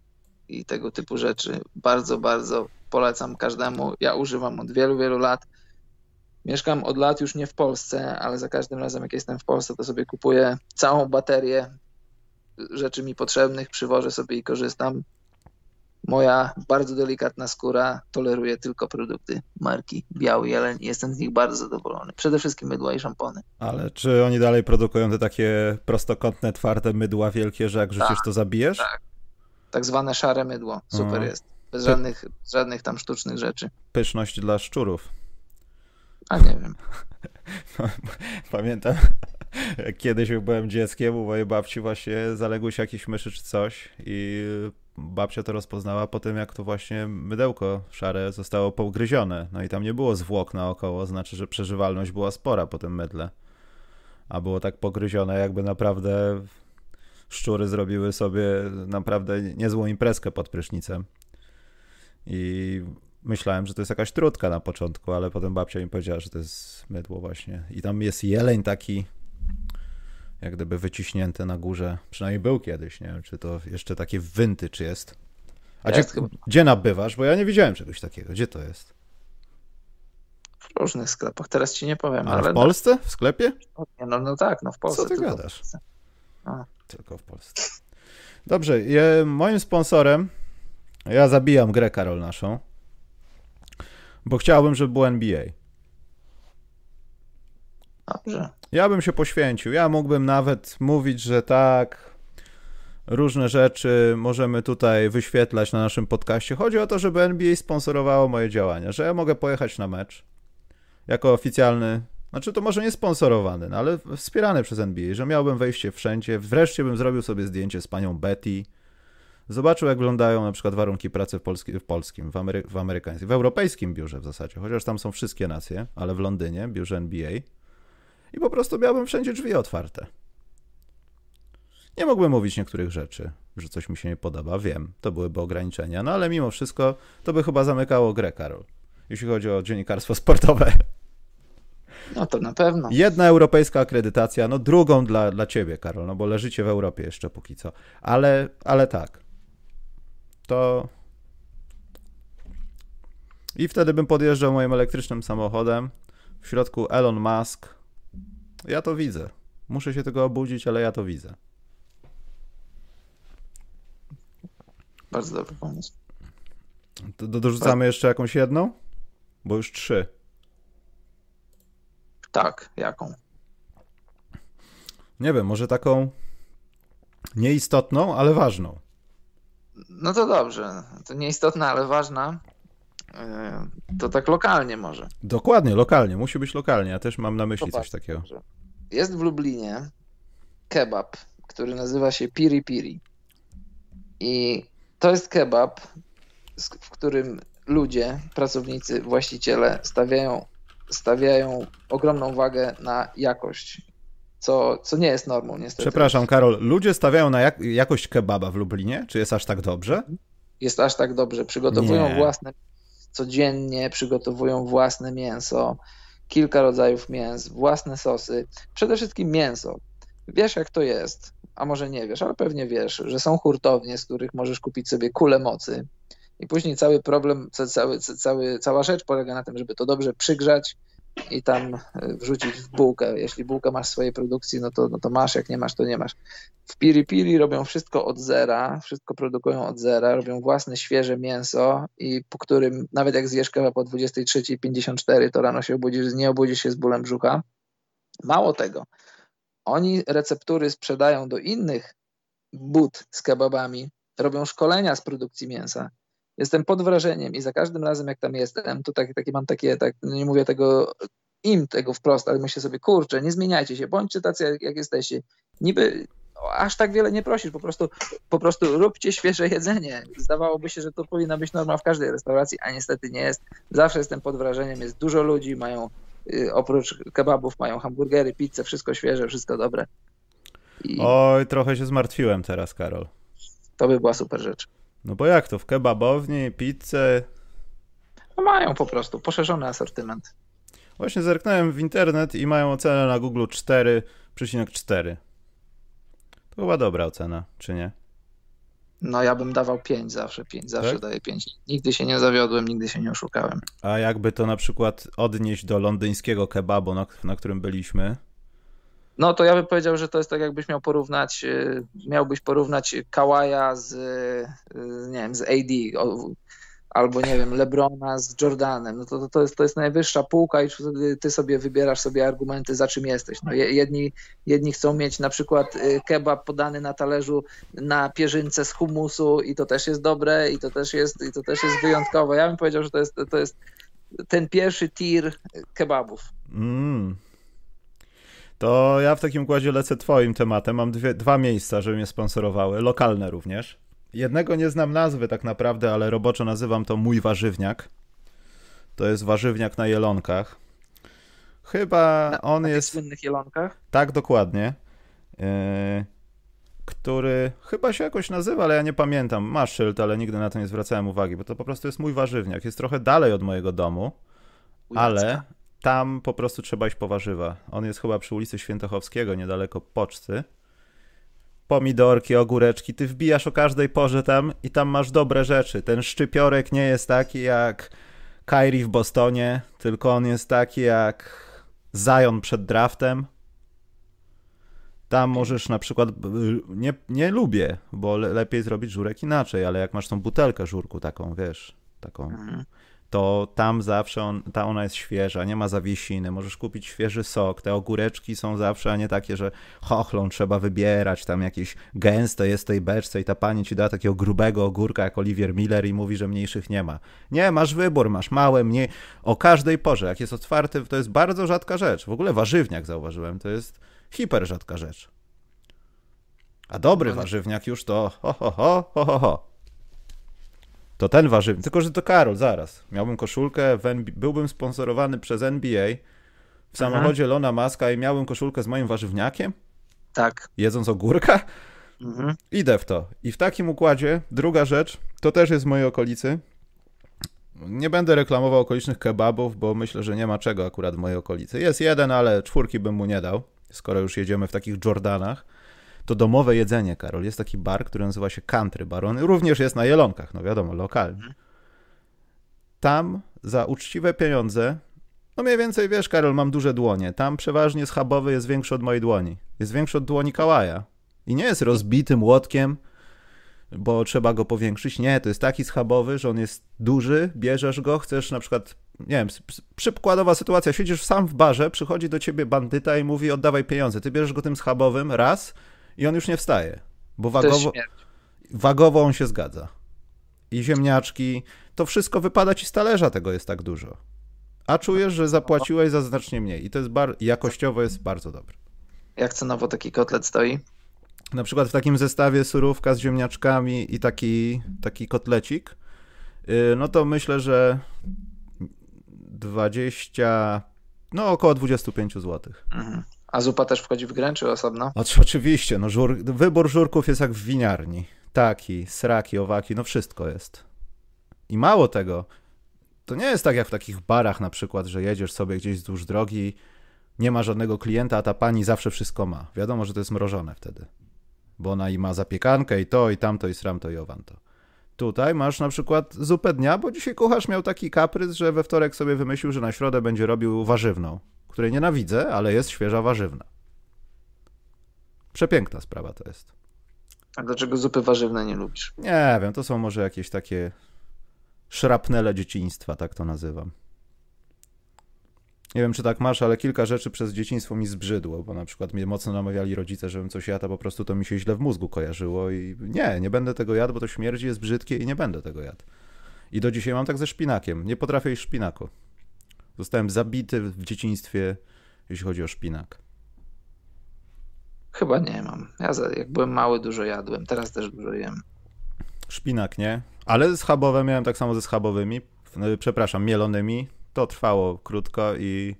i tego typu rzeczy. Bardzo, bardzo polecam każdemu. Ja używam od wielu, wielu lat. Mieszkam od lat już nie w Polsce, ale za każdym razem, jak jestem w Polsce, to sobie kupuję całą baterię rzeczy mi potrzebnych, przywożę sobie i korzystam. Moja bardzo delikatna skóra toleruje tylko produkty marki Biały Jeleń i jestem z nich bardzo zadowolony. Przede wszystkim mydła i szampony. Ale czy oni dalej produkują te takie prostokątne, twarde mydła wielkie, że jak rzucisz tak, to zabijesz? Tak. Tak zwane szare mydło. Super mhm. jest. Bez żadnych, żadnych tam sztucznych rzeczy. Pyszność dla szczurów. A nie wiem. Pamiętam, jak kiedyś byłem dzieckiem, u mojej babci właśnie zaległy się jakieś myszy czy coś i babcia to rozpoznała po tym, jak to właśnie mydełko szare zostało pogryzione. No i tam nie było zwłok naokoło, znaczy, że przeżywalność była spora po tym mydle. A było tak pogryzione, jakby naprawdę szczury zrobiły sobie naprawdę niezłą imprezkę pod prysznicem. I myślałem, że to jest jakaś trutka na początku, ale potem babcia mi powiedziała, że to jest mydło właśnie. I tam jest jeleń taki jak gdyby wyciśnięte na górze. Przynajmniej był kiedyś, nie wiem, czy to jeszcze takie vintage jest. A Jest gdzie, chyba. gdzie nabywasz? Bo ja nie widziałem czegoś takiego. Gdzie to jest? W różnych sklepach, teraz ci nie powiem, Ale ale, w Polsce? W sklepie? no, no, no tak, no w Polsce. ty tylko w gadasz? Polsce. Tylko w Polsce. Dobrze, moim sponsorem, ja zabijam grę Karol naszą, bo chciałbym, żeby było NBA. Dobrze. Ja bym się poświęcił. Ja mógłbym nawet mówić, że tak, różne rzeczy możemy tutaj wyświetlać na naszym podcaście. Chodzi o to, żeby NBA sponsorowało moje działania, że ja mogę pojechać na mecz jako oficjalny, znaczy to może nie sponsorowany, no ale wspierany przez NBA, że miałbym wejście wszędzie. Wreszcie bym zrobił sobie zdjęcie z panią Betty. Zobaczył, jak wyglądają na przykład warunki pracy w, polski, w polskim, w, Amery w amerykańskim, w europejskim biurze w zasadzie, chociaż tam są wszystkie nacje, ale w Londynie, biurze NBA i po prostu miałbym wszędzie drzwi otwarte. Nie mógłbym mówić niektórych rzeczy, że coś mi się nie podoba, wiem, to byłyby ograniczenia, no ale mimo wszystko to by chyba zamykało grę, Karol, jeśli chodzi o dziennikarstwo sportowe. No to na pewno. Jedna europejska akredytacja, no drugą dla, dla ciebie, Karol, no bo leżycie w Europie jeszcze póki co, ale, ale tak, to... I wtedy bym podjeżdżał moim elektrycznym samochodem, w środku Elon Musk, ja to widzę. Muszę się tego obudzić, ale ja to widzę. Bardzo dobry pomysł. Do- dorzucamy jeszcze jakąś jedną? Bo już trzy. Tak, jaką? Nie wiem, może taką nieistotną, ale ważną. No to dobrze. To nieistotna, ale ważna. Yy, To tak lokalnie może. Dokładnie, lokalnie. Musi być lokalnie. Ja też mam na myśli Zobacz, coś takiego. dobrze. Jest w Lublinie kebab, który nazywa się Piri Piri. I to jest kebab, w którym ludzie, pracownicy, właściciele stawiają, stawiają ogromną wagę na jakość, co, co nie jest normą niestety. Przepraszam, Karol. Ludzie stawiają na jak jakość kebaba w Lublinie? Czy jest aż tak dobrze? jest aż tak dobrze. Przygotowują Nie. własne, codziennie przygotowują własne mięso, kilka rodzajów mięs, własne sosy, przede wszystkim mięso. Wiesz, jak to jest, a może nie wiesz, ale pewnie wiesz, że są hurtownie, z których możesz kupić sobie kulę mocy. I później cały problem, ca- cały, ca- cały, cała rzecz polega na tym, żeby to dobrze przygrzać i tam e, wrzucić w bułkę. Jeśli bułkę masz w swojej produkcji, no to, no to masz, jak nie masz, to nie masz. W Piri Piri robią wszystko od zera, wszystko produkują od zera, robią własne świeże mięso i po którym nawet jak zjesz kebab po 23.54, to rano się obudzisz, nie obudzisz się z bólem brzucha. Mało tego, oni receptury sprzedają do innych but z kebabami, robią szkolenia z produkcji mięsa. Jestem pod wrażeniem i za każdym razem jak tam jestem, to tak, takie mam takie, tak, nie mówię tego im tego wprost, ale myślę sobie, kurczę, nie zmieniajcie się, bądźcie tacy jak, jak jesteście. Niby aż tak wiele nie prosisz, po prostu, po prostu róbcie świeże jedzenie. Zdawałoby się, że to powinna być norma w każdej restauracji, a niestety nie jest. Zawsze jestem pod wrażeniem, jest dużo ludzi, mają y, oprócz kebabów mają hamburgery, pizzę, wszystko świeże, wszystko dobre. I Oj, trochę się zmartwiłem teraz, Karol. to by była super rzecz. No bo jak to? W kebabowni, pizzę... No mają po prostu poszerzony asortyment. Właśnie zerknąłem w internet i mają ocenę na Google 4,4. To chyba dobra ocena, czy nie? No ja bym dawał 5 zawsze, 5 zawsze Tak? daję 5. Nigdy się nie zawiodłem, nigdy się nie oszukałem. A jakby to na przykład odnieść do londyńskiego kebabu, na, na którym byliśmy, No to ja bym powiedział, że to jest tak jakbyś miał porównać, y, miałbyś porównać Kawaja z, y, nie wiem, z AD albo nie wiem, Lebrona z Jordanem. No to, to, to, jest, to jest najwyższa półka i ty sobie wybierasz sobie argumenty, za czym jesteś. No je- jedni, jedni chcą mieć na przykład y, kebab podany na talerzu na pierzynce z humusu i to też jest dobre i to też jest, i to też jest wyjątkowe. Ja bym powiedział, że to jest, to jest ten pierwszy tir kebabów. Mm. To ja w takim układzie lecę twoim tematem. Mam dwie, dwa miejsca, żeby mnie sponsorowały, lokalne również. Jednego nie znam nazwy tak naprawdę, ale roboczo nazywam to Mój Warzywniak. To jest warzywniak na Jelonkach. Chyba on Na jest słynnych jelonkach. tak dokładnie, yy, który chyba się jakoś nazywa, ale ja nie pamiętam. Ma szyld, ale nigdy na to nie zwracałem uwagi, bo to po prostu jest mój warzywniak. Jest trochę dalej od mojego domu, ale tam po prostu trzeba iść po warzywa. On jest chyba przy ulicy Świętochowskiego, niedaleko poczty. Pomidorki, ogóreczki, ty wbijasz o każdej porze tam i tam masz dobre rzeczy. Ten szczypiorek nie jest taki jak Kyrie w Bostonie, tylko on jest taki jak Zion przed draftem. Tam możesz na przykład, nie, nie lubię, bo lepiej zrobić żurek inaczej, ale jak masz tą butelkę żurku taką, wiesz, taką, mhm to tam zawsze on, ta ona jest świeża, nie ma zawiesiny, możesz kupić świeży sok, te ogóreczki są zawsze, a nie takie, że chochlą trzeba wybierać, tam jakieś gęste jest tej beczce i ta pani ci da takiego grubego ogórka jak Olivier Miller i mówi, że mniejszych nie ma. Nie, masz wybór, masz małe, mniej, o każdej porze, jak jest otwarty, to jest bardzo rzadka rzecz. W ogóle warzywniak zauważyłem, to jest hiper rzadka rzecz. A dobry warzywniak już to ho, ho, ho, ho, ho, ho to ten warzywny. Tylko, że to Karol, zaraz. Miałbym koszulkę, byłbym sponsorowany przez NBA w samochodzie Aha. Lona Maska i miałbym koszulkę z moim warzywniakiem? Tak. Jedząc ogórka? Mhm. Idę w to. I w takim układzie, druga rzecz, to też jest w mojej okolicy. Nie będę reklamował okolicznych kebabów, bo myślę, że nie ma czego akurat w mojej okolicy. Jest jeden, ale czwórki bym mu nie dał, skoro już jedziemy w takich Jordanach to domowe jedzenie, Karol. Jest taki bar, który nazywa się Country Bar. On również jest na Jelonkach, no wiadomo, lokalny. Mhm. Tam za uczciwe pieniądze, no mniej więcej wiesz, Karol, mam duże dłonie. Tam przeważnie schabowy jest większy od mojej dłoni. Jest większy od dłoni Kałaja. I nie jest rozbitym łotkiem, bo trzeba go powiększyć. Nie, to jest taki schabowy, że on jest duży, bierzesz go, chcesz na przykład, nie wiem, przykładowa sytuacja, siedzisz sam w barze, przychodzi do ciebie bandyta i mówi oddawaj pieniądze. Ty bierzesz go tym schabowym raz, i on już nie wstaje, bo wagowo, wagowo on się zgadza. I ziemniaczki, to wszystko wypada ci z talerza, tego jest tak dużo. A czujesz, że zapłaciłeś za znacznie mniej i to jest bar, jakościowo jest bardzo dobre. Jak cenowo taki kotlet stoi? Na przykład w takim zestawie surówka z ziemniaczkami i taki, taki kotlecik, y, no to myślę, że 20, no około 25 zł. Mhm. A zupa też wchodzi w grę, czy osobno? Oczywiście, no żur, wybór żurków jest jak w winiarni. Taki, sraki, owaki, no wszystko jest. I mało tego, to nie jest tak jak w takich barach na przykład, że jedziesz sobie gdzieś wzdłuż drogi, nie ma żadnego klienta, a ta pani zawsze wszystko ma. Wiadomo, że to jest mrożone wtedy. Bo ona i ma zapiekankę, i to, i tamto, i sramto, i owanto. Tutaj masz na przykład zupę dnia, bo dzisiaj kucharz miał taki kaprys, że we wtorek sobie wymyślił, że na środę będzie robił warzywną której nienawidzę, ale jest świeża warzywna. Przepiękna sprawa to jest. A dlaczego zupy warzywne nie lubisz? Nie wiem, to są może jakieś takie szrapnele dzieciństwa, tak to nazywam. Nie wiem, czy tak masz, ale kilka rzeczy przez dzieciństwo mi zbrzydło, bo na przykład mnie mocno namawiali rodzice, żebym coś jadł, a po prostu to mi się źle w mózgu kojarzyło i nie, nie będę tego jadł, bo to śmierdzi, jest brzydkie i nie będę tego jadł. I do dzisiaj mam tak ze szpinakiem. Nie potrafię jeść szpinaku. Zostałem zabity w dzieciństwie, jeśli chodzi o szpinak. Chyba nie mam. Ja jak byłem mały, dużo jadłem. Teraz też dużo jem. Szpinak, nie? Ale schabowe miałem tak samo ze schabowymi. Przepraszam, mielonymi. To trwało krótko i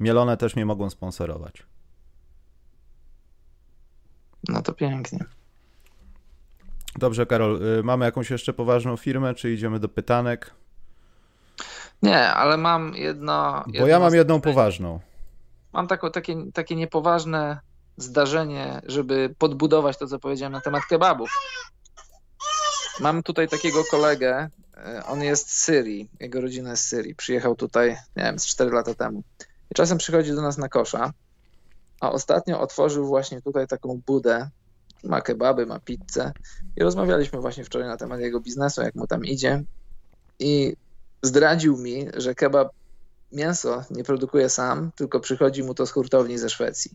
mielone też mnie mogą sponsorować. No to pięknie. Dobrze, Karol, y, mamy jakąś jeszcze poważną firmę, czy idziemy do pytanek? Nie, ale mam jedno. Bo ja mam jedną poważną. Mam tako, takie, takie niepoważne zdarzenie, żeby podbudować to, co powiedziałem na temat kebabów. Mam tutaj takiego kolegę, on jest z Syrii, jego rodzina jest z Syrii. Przyjechał tutaj, nie wiem, z 4 lata temu. I czasem przychodzi do nas na kosza, a ostatnio otworzył właśnie tutaj taką budę. Ma kebaby, ma pizzę. I rozmawialiśmy właśnie wczoraj na temat jego biznesu, jak mu tam idzie. I zdradził mi, że kebab mięso nie produkuje sam, tylko przychodzi mu to z hurtowni ze Szwecji.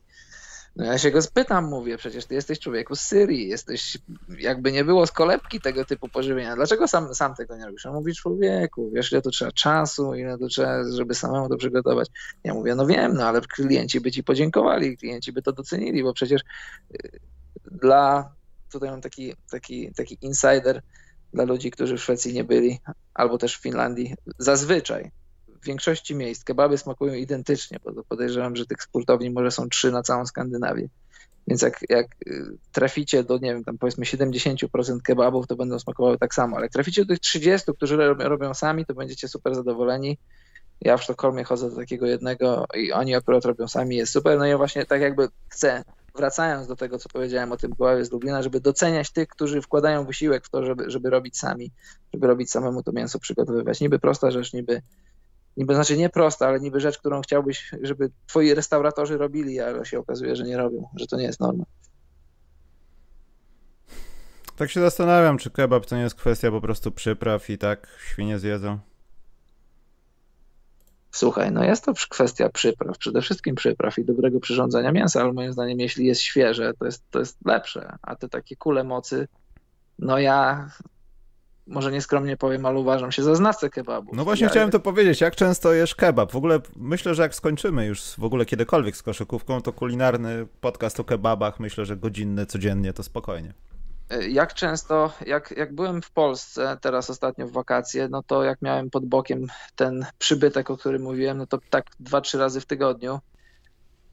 No ja się go spytam, mówię, przecież ty jesteś człowieku z Syrii, jesteś, jakby nie było z kolebki tego typu pożywienia, dlaczego sam, sam tego nie robisz? On mówi, człowieku, wiesz, ile to trzeba czasu, ile to trzeba, żeby samemu to przygotować. Ja mówię, no wiem, no ale klienci by ci podziękowali, klienci by to docenili, bo przecież y, dla, tutaj mam taki, taki, taki insider, dla ludzi, którzy w Szwecji nie byli, albo też w Finlandii. Zazwyczaj w większości miejsc kebaby smakują identycznie, bo podejrzewam, że tych sportowni może są trzy na całą Skandynawię. Więc jak, jak y, traficie do, nie wiem, tam powiedzmy 70% kebabów, to będą smakowały tak samo, ale jak traficie do tych 30, którzy robią, robią sami, to będziecie super zadowoleni Ja w Sztokholmie chodzę do takiego jednego i oni akurat robią sami, jest super. No i właśnie tak jakby chcę, wracając do tego, co powiedziałem o tym buławie z Lublina, żeby doceniać tych, którzy wkładają wysiłek w to, żeby, żeby robić sami, żeby robić samemu to mięso przygotowywać. Niby prosta rzecz, niby, niby znaczy nie prosta, ale niby rzecz, którą chciałbyś, żeby twoi restauratorzy robili, ale się okazuje, że nie robią, że to nie jest norma. Tak się zastanawiam, czy kebab to nie jest kwestia po prostu przypraw i tak świnie zjedzą. Słuchaj, no jest to kwestia przypraw, przede wszystkim przypraw i dobrego przyrządzenia mięsa, ale moim zdaniem, jeśli jest świeże, to jest, to jest lepsze. A te takie kule mocy, no ja może nieskromnie powiem, ale uważam się za znawcę kebabu. No właśnie ja... chciałem to powiedzieć, jak często jesz kebab? W ogóle myślę, że jak skończymy już w ogóle kiedykolwiek z koszykówką, to kulinarny podcast o kebabach, myślę, że godzinny codziennie to spokojnie. Jak często, jak, jak byłem w Polsce teraz ostatnio w wakacje, no to jak miałem pod bokiem ten przybytek, o którym mówiłem, no to tak dwa, trzy razy w tygodniu.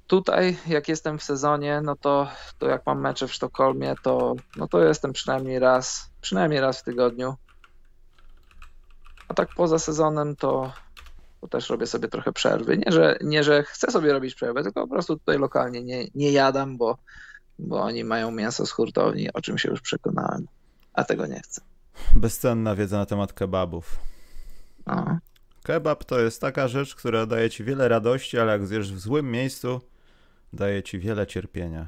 Tutaj, jak jestem w sezonie, no to, to jak mam mecze w Sztokholmie, to, no to jestem przynajmniej raz, przynajmniej raz w tygodniu. A tak poza sezonem to, to też robię sobie trochę przerwy. Nie że, nie, że chcę sobie robić przerwę, tylko po prostu tutaj lokalnie nie, nie jadam, bo bo oni mają mięso z hurtowni, o czym się już przekonałem, a tego nie chcę. Bezcenna wiedza na temat kebabów. No. Kebab to jest taka rzecz, która daje ci wiele radości, ale jak zjesz w złym miejscu, daje ci wiele cierpienia.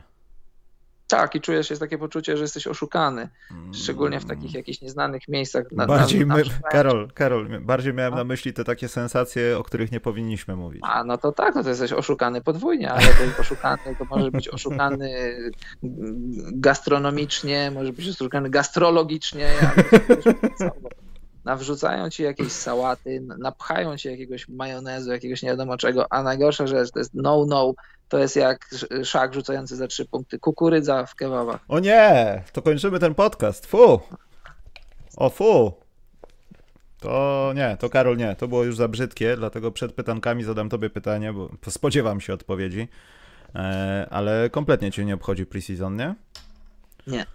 Tak, i czujesz jest takie poczucie, że jesteś oszukany. Szczególnie w takich jakichś nieznanych miejscach. Na, bardziej na, na, my, Karol, Karol, bardziej miałem no. na myśli te takie sensacje, o których nie powinniśmy mówić. A, no to tak, no to jesteś oszukany podwójnie, ale to jest oszukany, to może być oszukany gastronomicznie, może być oszukany gastrologicznie, nawrzucają ci jakieś sałaty, napchają ci jakiegoś majonezu, jakiegoś nie wiadomo czego, a najgorsza rzecz to jest no-no, to jest jak szak rzucający za trzy punkty. Kukurydza w kebabach. O nie, to kończymy ten podcast. Fu! O fu! To nie, to Karol nie, to było już za brzydkie, dlatego przed pytankami zadam tobie pytanie, bo spodziewam się odpowiedzi. E, ale kompletnie cię nie obchodzi preseason, nie? Nie,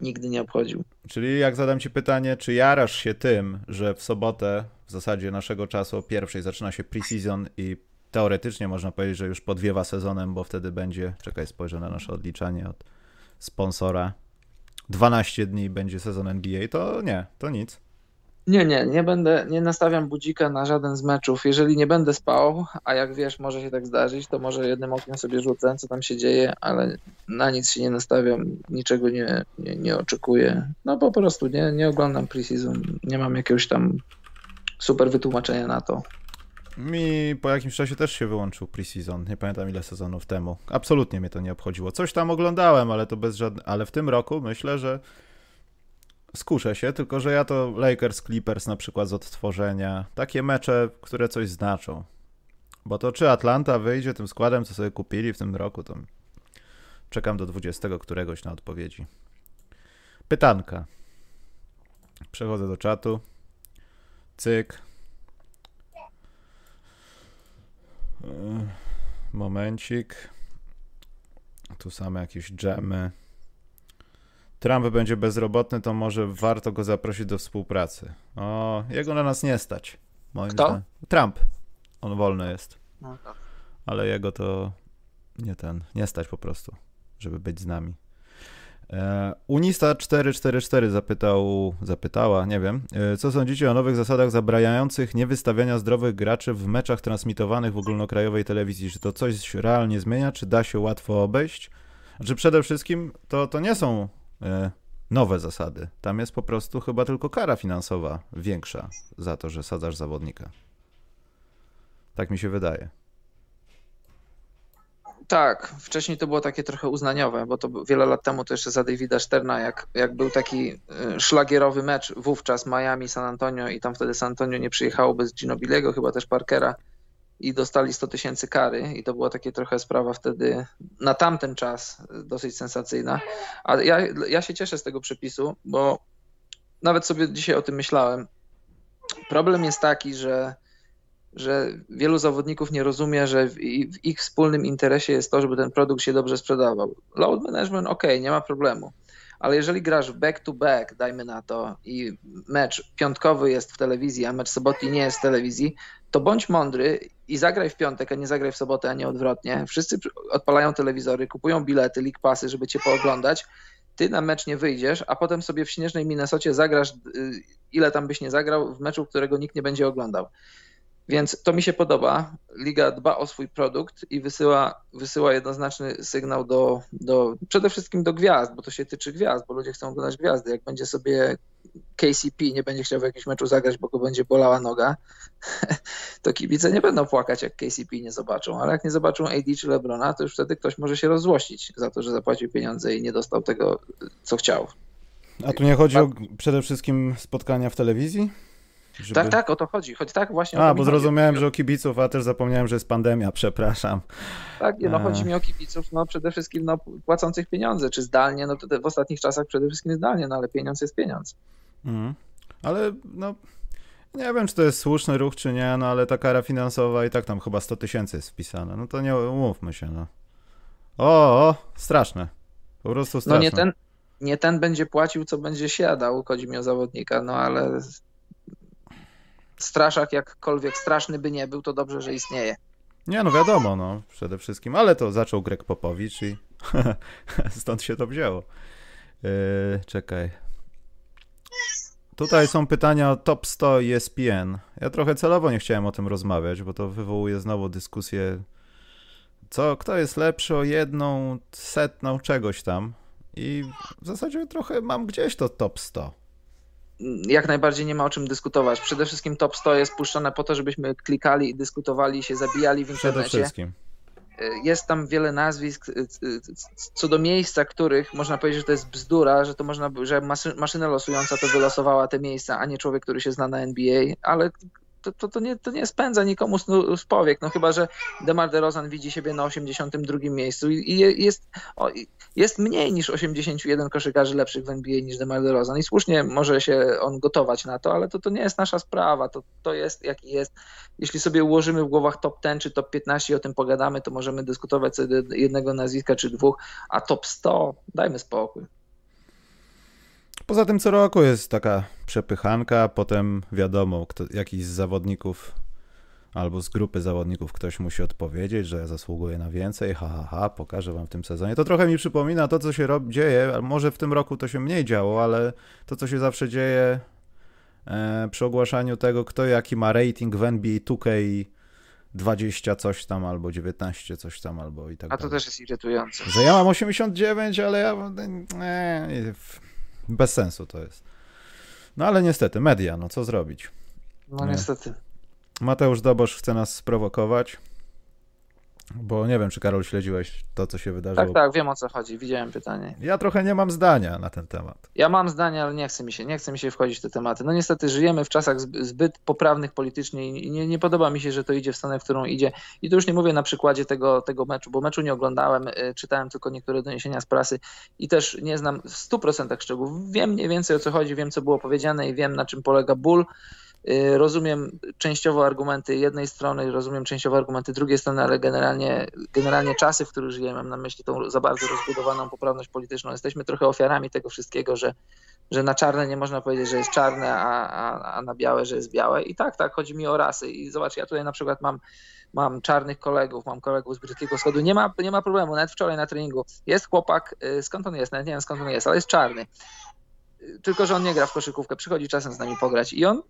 nigdy nie obchodził. Czyli jak zadam ci pytanie, czy jarasz się tym, że w sobotę, w zasadzie naszego czasu o pierwszej zaczyna się preseason i teoretycznie można powiedzieć, że już podwiewa sezonem, bo wtedy będzie, czekaj, spojrzę na nasze odliczanie od sponsora, 12 dni będzie sezon NBA, to nie, to nic. Nie, nie, nie będę, nie nastawiam budzika na żaden z meczów. Jeżeli nie będę spał, a jak wiesz, może się tak zdarzyć, to może jednym okiem sobie rzucę, co tam się dzieje, ale na nic się nie nastawiam, niczego nie, nie, nie oczekuję. No po prostu nie, nie oglądam preseason, nie mam jakiegoś tam super wytłumaczenia na to. Mi po jakimś czasie też się wyłączył preseason. Nie pamiętam ile sezonów temu. Absolutnie mnie to nie obchodziło. Coś tam oglądałem, ale to bez żadnych. Ale w tym roku myślę, że skuszę się, tylko że ja to Lakers Clippers na przykład z odtworzenia. Takie mecze, które coś znaczą. Bo to czy Atlanta wyjdzie tym składem, co sobie kupili w tym roku, to czekam do 20 któregoś na odpowiedzi. Pytanka. Przechodzę do czatu. Cyk. E, momencik. Tu same jakieś dżemy. Trump będzie bezrobotny, to może warto go zaprosić do współpracy. O, jego na nas nie stać. Moim Kto? Zdaniem. Trump. On wolny jest. No tak. Ale jego to nie ten, nie stać po prostu, żeby być z nami. E, Unista 444 zapytał, zapytała, nie wiem, e, co sądzicie o nowych zasadach zabraniających niewystawiania zdrowych graczy w meczach transmitowanych w ogólnokrajowej telewizji? Czy to coś realnie zmienia, czy da się łatwo obejść? Znaczy przede wszystkim to, to nie są e, nowe zasady. Tam jest po prostu chyba tylko kara finansowa większa za to, że sadzasz zawodnika. Tak mi się wydaje. Tak, wcześniej to było takie trochę uznaniowe, bo to wiele lat temu to jeszcze za Davida Sterna, jak, jak był taki y, szlagierowy mecz wówczas Miami-San Antonio i tam wtedy San Antonio nie przyjechało bez Ginobiliego, chyba też Parkera i dostali 100 tysięcy kary i to była takie trochę sprawa wtedy na tamten czas dosyć sensacyjna. A ja, ja się cieszę z tego przepisu, bo nawet sobie dzisiaj o tym myślałem. Problem jest taki, że że wielu zawodników nie rozumie, że w, ich wspólnym interesie jest to, żeby ten produkt się dobrze sprzedawał. Load management, ok, nie ma problemu. Ale jeżeli grasz back to back, dajmy na to, i mecz piątkowy jest w telewizji, a mecz sobotni nie jest w telewizji, to bądź mądry i zagraj w piątek, a nie zagraj w sobotę, a nie odwrotnie. Wszyscy odpalają telewizory, kupują bilety, league pasy, żeby cię pooglądać. Ty na mecz nie wyjdziesz, a potem sobie w śnieżnej Minnesocie zagrasz, y, ile tam byś nie zagrał, w meczu, którego nikt nie będzie oglądał. Więc to mi się podoba. Liga dba o swój produkt i wysyła, wysyła jednoznaczny sygnał do, do przede wszystkim do gwiazd, bo to się tyczy gwiazd, bo ludzie chcą oglądać gwiazdy. Jak będzie sobie KCP nie będzie chciał w jakimś meczu zagrać, bo go będzie bolała noga, to kibice nie będą płakać, jak KCP nie zobaczą, ale jak nie zobaczą AD czy LeBrona, to już wtedy ktoś może się rozzłościć za to, że zapłacił pieniądze i nie dostał tego, co chciał. A tu nie chodzi o przede wszystkim spotkania w telewizji? Żeby... Tak, tak, o to chodzi. Chodzi tak właśnie A, bo zrozumiałem, chodzi. że o kibiców, a też zapomniałem, że jest pandemia, przepraszam. Tak, no chodzi mi o kibiców, no przede wszystkim no, płacących pieniądze, czy zdalnie, no to w ostatnich czasach przede wszystkim zdalnie, no ale pieniądz jest pieniądz. Mhm. Ale no, nie wiem, czy to jest słuszny ruch, czy nie, no ale ta kara finansowa i tak tam chyba 100 tysięcy jest wpisana, no to nie umówmy się, no. O, o, straszne. Po prostu straszne. No nie ten, nie ten będzie płacił, co będzie siadał, chodzi mi o zawodnika, no ale straszak jakkolwiek straszny by nie był, to dobrze, że istnieje. Nie, no wiadomo, no przede wszystkim, ale to zaczął Greg Popowicz i stąd się to wzięło. Yy, czekaj. Tutaj są pytania o top 100 ESPN. Ja trochę celowo nie chciałem o tym rozmawiać, bo to wywołuje znowu dyskusję, co, kto jest lepszy o jedną setną czegoś tam. I w zasadzie trochę mam gdzieś to top 100 jak najbardziej nie ma o czym dyskutować. Przede wszystkim top 100 jest puszczone po to, żebyśmy klikali i dyskutowali, się zabijali w internecie. Przede wszystkim. Jest tam wiele nazwisk, co do miejsca, których można powiedzieć, że to jest bzdura, że to można, że maszyna losująca to wylosowała te miejsca, a nie człowiek, który się zna na NBA, ale to, to, to, nie, to nie spędza nikomu z powiek, no chyba, że Demar DeRozan widzi siebie na 82 miejscu i, i jest, o, jest mniej niż 81 koszykarzy lepszych w NBA niż Demar DeRozan i słusznie może się on gotować na to, ale to, to nie jest nasza sprawa, to, to jest jaki jest. Jeśli sobie ułożymy w głowach top 10 czy top 15 i o tym pogadamy, to możemy dyskutować co jednego nazwiska czy dwóch, a top 100 dajmy spokój. Poza tym co roku jest taka przepychanka, potem wiadomo, kto, jakiś z zawodników albo z grupy zawodników ktoś musi odpowiedzieć, że zasługuje na więcej, ha, ha, ha, pokażę wam w tym sezonie. To trochę mi przypomina to, co się rob, dzieje, może w tym roku to się mniej działo, ale to, co się zawsze dzieje e, przy ogłaszaniu tego, kto jaki ma rating w NBA 2K 20 coś tam, albo 19 coś tam, albo i tak A to dalej. też jest irytujące. Że ja mam 89, ale ja... Nie, bez sensu to jest. No ale niestety, media, no co zrobić? No niestety. Mateusz Dobosz chce nas sprowokować. Bo nie wiem, czy Karol śledziłeś to, co się wydarzyło. Tak, tak, wiem o co chodzi, widziałem pytanie. Ja trochę nie mam zdania na ten temat. Ja mam zdanie, ale nie chce mi się, nie chce mi się wchodzić w te tematy. No niestety żyjemy w czasach zbyt poprawnych politycznie i nie, nie podoba mi się, że to idzie w stronę, w którą idzie. I tu już nie mówię na przykładzie tego, tego meczu, bo meczu nie oglądałem, y, czytałem tylko niektóre doniesienia z prasy i też nie znam w 100% szczegółów. Wiem mniej więcej o co chodzi, wiem co było powiedziane i wiem na czym polega ból. Y, rozumiem częściowo argumenty jednej strony, rozumiem częściowo argumenty drugiej strony, ale generalnie, generalnie czasy, w których żyjemy, mam na myśli tą za bardzo rozbudowaną poprawność polityczną, jesteśmy trochę ofiarami tego wszystkiego, że, że na czarne nie można powiedzieć, że jest czarne, a, a, a na białe, że jest białe. I tak, tak, chodzi mi o rasy. I zobacz, ja tutaj na przykład mam mam czarnych kolegów, mam kolegów z Brytyjskiego Wschodu, nie ma, nie ma problemu, nawet wczoraj na treningu. Jest chłopak, y, skąd on jest, nawet nie wiem skąd on jest, ale jest czarny, y, tylko że on nie gra w koszykówkę, przychodzi czasem z nami pograć i on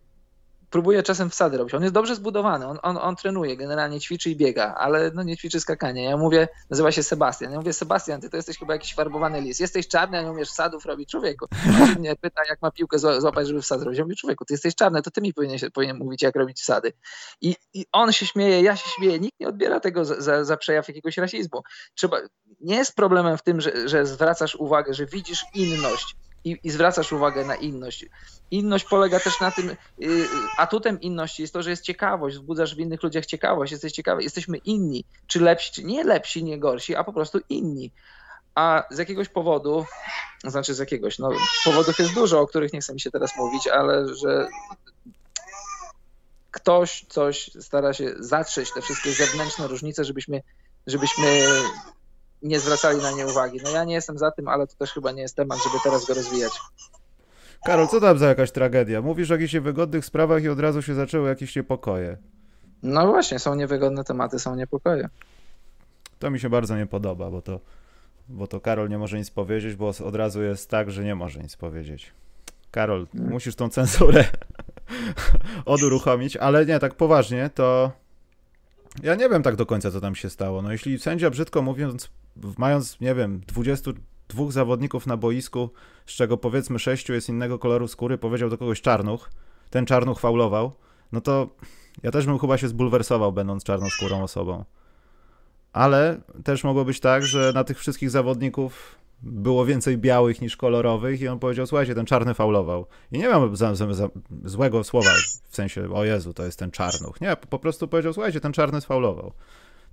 próbuje czasem wsady robić. On jest dobrze zbudowany, on, on, on trenuje, generalnie ćwiczy i biega, ale no nie ćwiczy skakania. Ja mówię, nazywa się Sebastian. Ja mówię, Sebastian, ty to jesteś chyba jakiś farbowany lis. Jesteś czarny, a nie umiesz wsadów robić człowieku. On mnie pyta, jak ma piłkę złapać, żeby wsad robić. Ja mówię, człowieku, ty jesteś czarny, to ty mi powinien, powinien mówić, jak robić wsady. I, I on się śmieje, ja się śmieję, nikt nie odbiera tego za, za, za przejaw jakiegoś rasizmu. Trzeba, nie jest problemem w tym, że, że zwracasz uwagę, że widzisz inność i, i zwracasz uwagę na inność. Inność polega też na tym, y, atutem inności jest to, że jest ciekawość, wzbudzasz w innych ludziach ciekawość, jesteś ciekawy, jesteśmy inni, czy lepsi, czy nie lepsi, nie gorsi, a po prostu inni. A z jakiegoś powodu, znaczy z jakiegoś, no powodów jest dużo, o których nie chcę mi się teraz mówić, ale że ktoś coś stara się zatrzeć te wszystkie zewnętrzne różnice, żebyśmy, żebyśmy nie zwracali na nie uwagi. No ja nie jestem za tym, ale to też chyba nie jest temat, żeby teraz go rozwijać. Karol, co tam za jakaś tragedia? Mówisz o jakichś wygodnych sprawach i od razu się zaczęły jakieś niepokoje. No właśnie, są niewygodne tematy, są niepokoje. To mi się bardzo nie podoba, bo to, bo to Karol nie może nic powiedzieć, bo od razu jest tak, że nie może nic powiedzieć. Karol, hmm. musisz tą cenzurę oduruchomić, ale nie, tak poważnie, to ja nie wiem tak do końca, co tam się stało. No jeśli sędzia, brzydko mówiąc, mając, nie wiem, 22 zawodników na boisku, z czego powiedzmy sześciu jest innego koloru skóry, powiedział do kogoś czarnuch, ten czarnuch faulował, no to ja też bym chyba się zbulwersował, będąc czarnoskórą osobą. Ale też mogło być tak, że na tych wszystkich zawodników było więcej białych niż kolorowych i on powiedział, słuchajcie, ten czarny faulował. I nie mam za, za, za, złego słowa w sensie, o Jezu, to jest ten czarnuch. Nie, po prostu powiedział, słuchajcie, ten czarny sfaulował.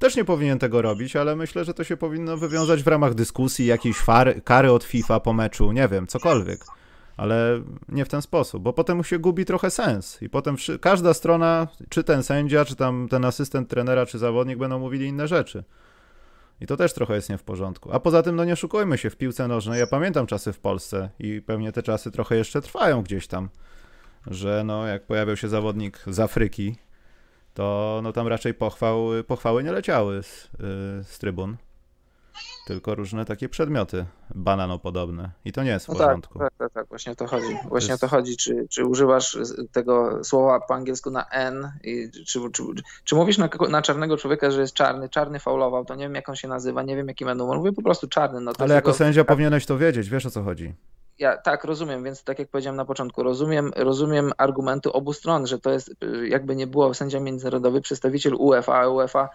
Też nie powinien tego robić, ale myślę, że to się powinno wywiązać w ramach dyskusji, jakiejś fary, kary od FIFA po meczu, nie wiem, cokolwiek. Ale nie w ten sposób, bo potem się gubi trochę sens i potem każda strona, czy ten sędzia, czy tam ten asystent trenera, czy zawodnik będą mówili inne rzeczy. I to też trochę jest nie w porządku. A poza tym, no nie szukujmy się w piłce nożnej. Ja pamiętam czasy w Polsce i pewnie te czasy trochę jeszcze trwają gdzieś tam, że no jak pojawiał się zawodnik z Afryki, to no tam raczej pochwał, pochwały nie leciały z, yy, z trybun. Tylko różne takie przedmioty bananopodobne. I to nie jest w no tak, porządku. Tak, tak, tak, właśnie o to chodzi. Właśnie to jest... o to chodzi, czy, czy używasz tego słowa po angielsku na N, i czy, czy, czy mówisz na, na, czarnego człowieka, że jest czarny, czarny faulował, to nie wiem jak on się nazywa, nie wiem jaki będą, mówię po prostu czarny. No Ale jako sędzia powinieneś to wiedzieć, wiesz o co chodzi. Ja tak rozumiem, więc tak jak powiedziałem na początku, rozumiem, rozumiem argumenty obu stron, że to jest jakby nie było sędzia międzynarodowy, przedstawiciel UEFA, a UEFA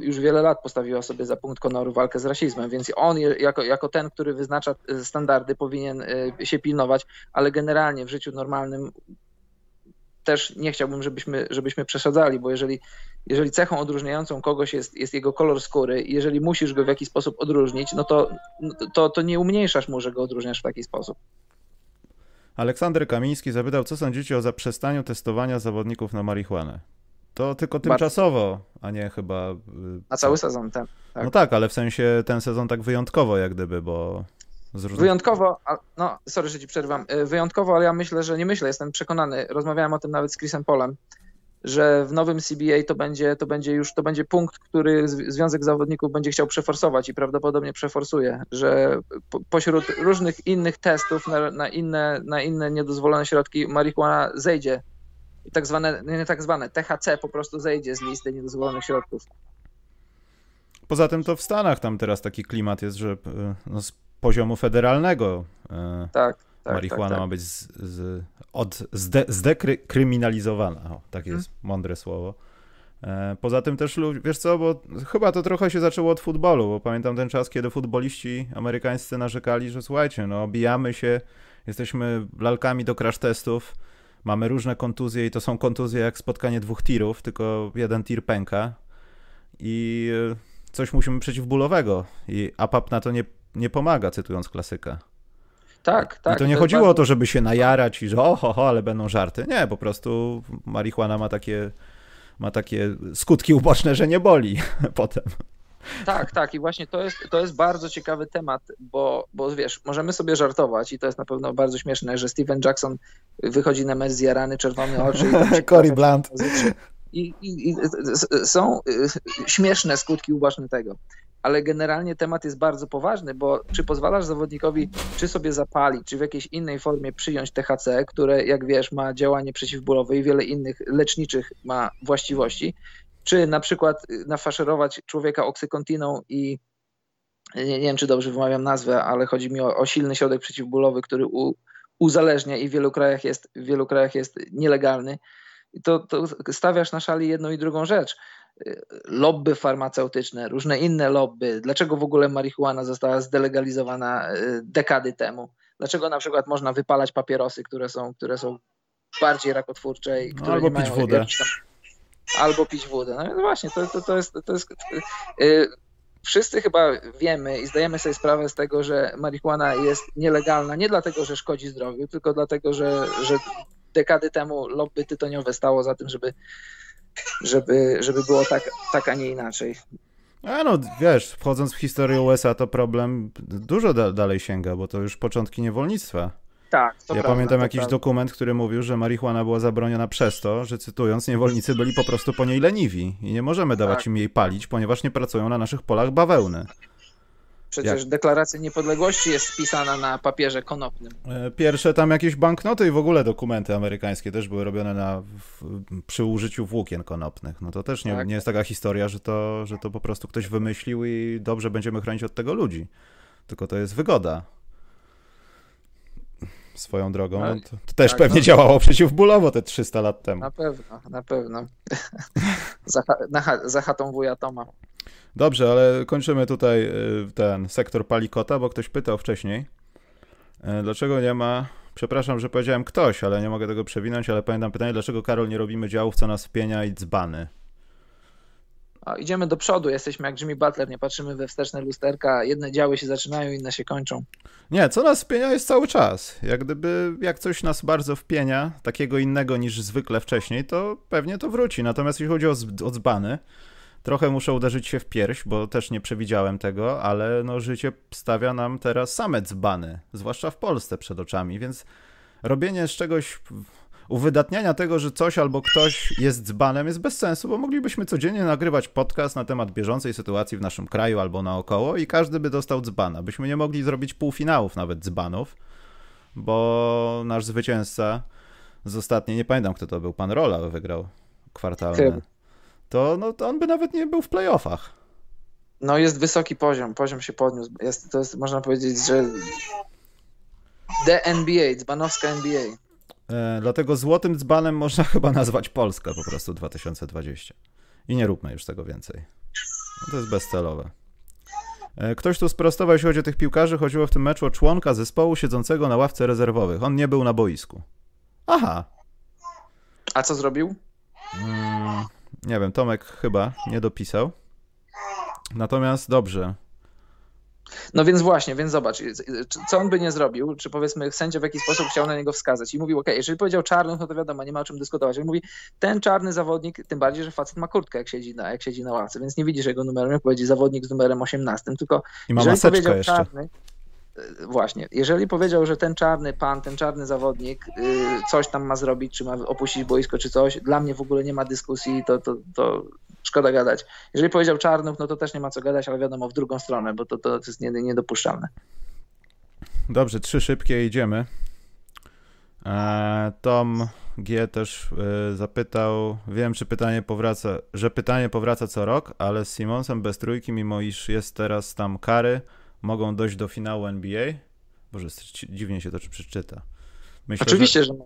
już wiele lat postawiła sobie za punkt honoru walkę z rasizmem, więc on jako, jako ten, który wyznacza e, standardy, powinien się pilnować, ale generalnie w życiu normalnym też nie chciałbym, żebyśmy, żebyśmy przesadzali, bo jeżeli, jeżeli cechą odróżniającą kogoś jest, jest jego kolor skóry i jeżeli musisz go w jakiś sposób odróżnić, no to, to, to nie umniejszasz mu, że go odróżniasz w taki sposób. Aleksander Kamiński zapytał, co sądzicie o zaprzestaniu testowania zawodników na marihuanę? To tylko tymczasowo, a nie chyba. Y, na cały sezon, ten. Tak. No tak, ale w sensie ten sezon tak wyjątkowo, jak gdyby, bo. Różnych... Wyjątkowo, no sorry, że ci przerwam. Y, wyjątkowo, ale ja myślę, że nie myślę, jestem przekonany. Rozmawiałem o tym nawet z Chrisem Polem, że w nowym CBA to będzie, to będzie już to będzie punkt, który Związek Zawodników będzie chciał przeforsować i prawdopodobnie przeforsuje, że pośród różnych innych testów na, na, inne, na inne niedozwolone środki marihuana zejdzie tak zwane, nie tak zwane, THC po prostu zejdzie z listy niedozwolonych środków. Poza tym to w Stanach tam teraz taki klimat jest, że e, no, z poziomu federalnego e, tak, tak, marihuana tak, tak. ma być z, z, od, zde, zdekryminalizowana. O, tak jest hmm. mądre słowo. E, poza tym też, wiesz co, bo chyba to trochę się zaczęło od futbolu, bo pamiętam ten czas, kiedy futboliści amerykańscy narzekali, że słuchajcie, no bijamy się, jesteśmy lalkami do crash testów, mamy różne kontuzje i to są kontuzje jak spotkanie dwóch tirów, tylko jeden tir pęka i e, coś musimy przeciwbólowego i APAP na to nie, nie pomaga, cytując klasyka. Tak, tak. I to nie to chodziło bardzo... o to, żeby się najarać i że oho, ho, ale będą żarty. Nie, po prostu marihuana ma takie, ma takie skutki uboczne, że nie boli potem. Tak, tak. I właśnie to jest, to jest bardzo ciekawy temat, bo, bo wiesz, możemy sobie żartować i to jest na pewno bardzo śmieszne, że Steven Jackson wychodzi na mecz zjarany, czerwone oczy. I Cory Blunt. I, i, I, są y, śmieszne skutki uboczne tego. Ale generalnie temat jest bardzo poważny, bo czy pozwalasz zawodnikowi, czy sobie zapalić, czy w jakiejś innej formie przyjąć THC, które, jak wiesz, ma działanie przeciwbólowe i wiele innych leczniczych ma właściwości, czy na przykład y, nafaszerować człowieka oksykontiną i nie, nie, wiem, czy dobrze wymawiam nazwę, ale chodzi mi o, o silny środek przeciwbólowy, który u, uzależnia i w wielu krajach jest, w wielu krajach jest nielegalny. I to, to stawiasz na szali jedną i drugą rzecz. Lobby farmaceutyczne, różne inne lobby. Dlaczego w ogóle marihuana została zdelegalizowana y, dekady temu? Dlaczego na przykład można wypalać papierosy, które są, które są bardziej rakotwórcze i które Albo nie mają pić wodę. Tam, albo pić wodę. No właśnie, to, to, to jest, to jest yy, wszyscy chyba wiemy i zdajemy sobie sprawę z tego, że marihuana jest nielegalna nie dlatego, że szkodzi zdrowiu, tylko dlatego, że, że dekady temu lobby tytoniowe stało za tym, żeby, żeby, żeby było tak, tak, a nie inaczej. A no, wiesz, wchodząc w historię USA, to problem dużo da dalej sięga, bo to już początki niewolnictwa. Tak, ja prawda, pamiętam jakiś prawda. dokument, który mówił, że marihuana była zabroniona przez to, że cytując, niewolnicy byli po prostu po niej leniwi i nie możemy dawać Tak. im jej palić, ponieważ nie pracują na naszych polach bawełny. Przecież Jak? deklaracja niepodległości jest spisana na papierze konopnym. E, Pierwsze tam jakieś banknoty i w ogóle dokumenty amerykańskie też były robione na, w, przy użyciu włókien konopnych. No to też nie, Tak. nie jest taka historia, że to, że to po prostu ktoś wymyślił i dobrze będziemy chronić od tego ludzi. Tylko to jest wygoda. Swoją drogą. No, No, to, to też tak, pewnie no. działało przeciwbólowo te 300 lat temu. Na pewno, na pewno. za, na, za chatą wuja Toma. Dobrze, ale kończymy tutaj y, ten sektor palikota, bo ktoś pytał wcześniej, y, dlaczego nie ma. Przepraszam, że powiedziałem ktoś, ale nie mogę tego przewinąć, ale pamiętam pytanie, dlaczego Karol nie robimy działów, co nas wpienia i dzbany. A, idziemy do przodu, jesteśmy jak Jimmy Butler, nie patrzymy we wsteczne lusterka. Jedne działy się zaczynają, inne się kończą. Nie, co nas wpienia jest cały czas. Jak gdyby, jak coś nas bardzo wpienia, takiego innego niż zwykle wcześniej, to pewnie to wróci. Natomiast jeśli chodzi o, o dzbany, trochę muszę uderzyć się w pierś, bo też nie przewidziałem tego, ale no, życie stawia nam teraz same dzbany, zwłaszcza w Polsce przed oczami, więc robienie z czegoś, uwydatniania tego, że coś albo ktoś jest dzbanem jest bez sensu, bo moglibyśmy codziennie nagrywać podcast na temat bieżącej sytuacji w naszym kraju albo naokoło i każdy by dostał dzbana. Byśmy nie mogli zrobić półfinałów nawet dzbanów, bo nasz zwycięzca z ostatniej, nie pamiętam kto to był, pan Rola wygrał kwartalne. To, no, to on by nawet nie był w playoffach. No jest wysoki poziom, poziom się podniósł. Jest, to jest, można powiedzieć, że The NBA, dzbanowska NBA. E, dlatego złotym dzbanem można chyba nazwać Polskę po prostu 2020. I nie róbmy już tego więcej. No to jest bezcelowe. E, Ktoś tu sprostował, jeśli chodzi o tych piłkarzy, chodziło w tym meczu o członka zespołu siedzącego na ławce rezerwowych. On nie był na boisku. Aha. A co zrobił? Mm, nie wiem, Tomek chyba nie dopisał. Natomiast dobrze. No więc właśnie, więc zobacz, co on by nie zrobił, czy powiedzmy sędzia w jakiś sposób chciał na niego wskazać i mówił, ok, jeżeli powiedział czarny, no to wiadomo, nie ma o czym dyskutować. On mówi, ten czarny zawodnik, tym bardziej, że facet ma kurtkę, jak siedzi na, jak siedzi na ławce, więc nie widzisz jego numeru, jak powiedzieć zawodnik z numerem 18, tylko I ma jeżeli powiedział jeszcze. czarny, właśnie, jeżeli powiedział, że ten czarny pan, ten czarny zawodnik y, coś tam ma zrobić, czy ma opuścić boisko, czy coś, dla mnie w ogóle nie ma dyskusji, to, to, to szkoda gadać. Jeżeli powiedział czarnów, no to też nie ma co gadać, ale wiadomo, w drugą stronę, bo to, to jest nie- niedopuszczalne. Dobrze, trzy szybkie idziemy. E, Tom G też e, zapytał, wiem, czy pytanie powraca, że pytanie powraca co rok, ale z Simonsem bez trójki, mimo iż jest teraz tam kary, mogą dojść do finału NBA? Boże, dziwnie się to przeczyta. Myślę, Oczywiście, że... Że,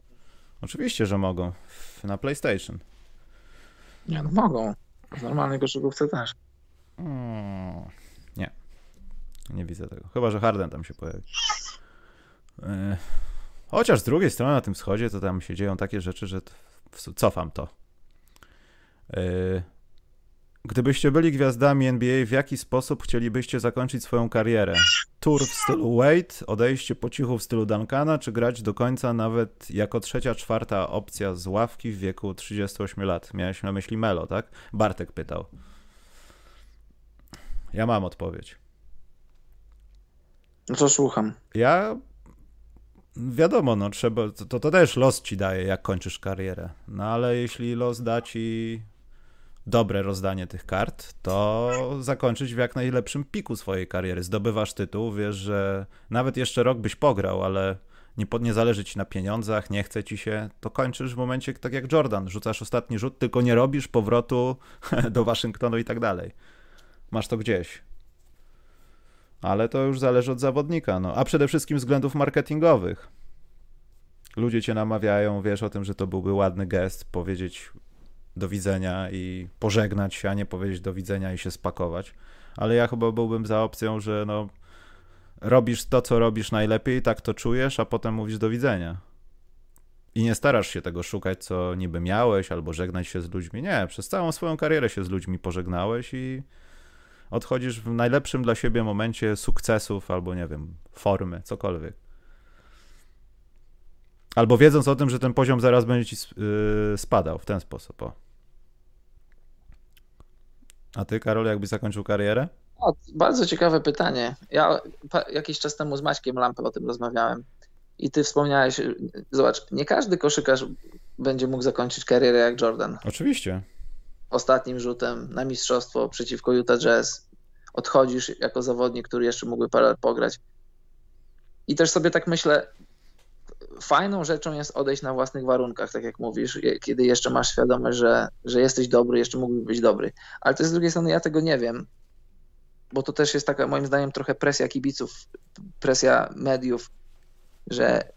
oczywiście, że mogą. Na PlayStation. Nie, no mogą. W normalnej koszykówce też. Mm, nie. Nie widzę tego. Chyba, że Harden tam się pojawi. E, Chociaż z drugiej strony na tym wschodzie to tam się dzieją takie rzeczy, że cofam to. E, Gdybyście byli gwiazdami NBA, w jaki sposób chcielibyście zakończyć swoją karierę? Tour w stylu Wade, odejście po cichu w stylu Duncana, czy grać do końca nawet jako trzecia, czwarta opcja z ławki w wieku 38 lat? Miałeś na myśli Melo, tak? Bartek pytał. Ja mam odpowiedź. No to słucham. Ja wiadomo, no trzeba, to, to też los ci daje, jak kończysz karierę. No ale jeśli los da ci dobre rozdanie tych kart, to zakończyć w jak najlepszym piku swojej kariery. Zdobywasz tytuł, wiesz, że nawet jeszcze rok byś pograł, ale nie, po- nie zależy ci na pieniądzach, nie chce ci się, to kończysz w momencie tak jak Jordan, rzucasz ostatni rzut, tylko nie robisz powrotu do Waszyngtonu i tak dalej. Masz to gdzieś. Ale to już zależy od zawodnika, no. A przede wszystkim względów marketingowych. Ludzie cię namawiają, wiesz o tym, że to byłby ładny gest, powiedzieć do widzenia i pożegnać się, a nie powiedzieć do widzenia i się spakować. Ale ja chyba byłbym za opcją, że no robisz to, co robisz najlepiej, tak to czujesz, a potem mówisz do widzenia. I nie starasz się tego szukać, co niby miałeś, albo żegnać się z ludźmi. Nie, przez całą swoją karierę się z ludźmi pożegnałeś i odchodzisz w najlepszym dla siebie momencie sukcesów, albo nie wiem, formy, cokolwiek. Albo wiedząc o tym, że ten poziom zaraz będzie ci yy, spadał w ten sposób. O. A ty, Karol, jakbyś zakończył karierę? O, bardzo ciekawe pytanie. Ja jakiś czas temu z Maćkiem Lampę o tym rozmawiałem. I ty wspomniałeś, zobacz, nie każdy koszykarz będzie mógł zakończyć karierę jak Jordan. Oczywiście. Ostatnim rzutem na mistrzostwo przeciwko Utah Jazz odchodzisz jako zawodnik, który jeszcze mógłby parę lat pograć. I też sobie tak myślę, fajną rzeczą jest odejść na własnych warunkach, tak jak mówisz, kiedy jeszcze masz świadomość, że, że jesteś dobry, jeszcze mógłbyś być dobry. Ale to z drugiej strony ja tego nie wiem, bo to też jest taka moim zdaniem trochę presja kibiców, presja mediów, że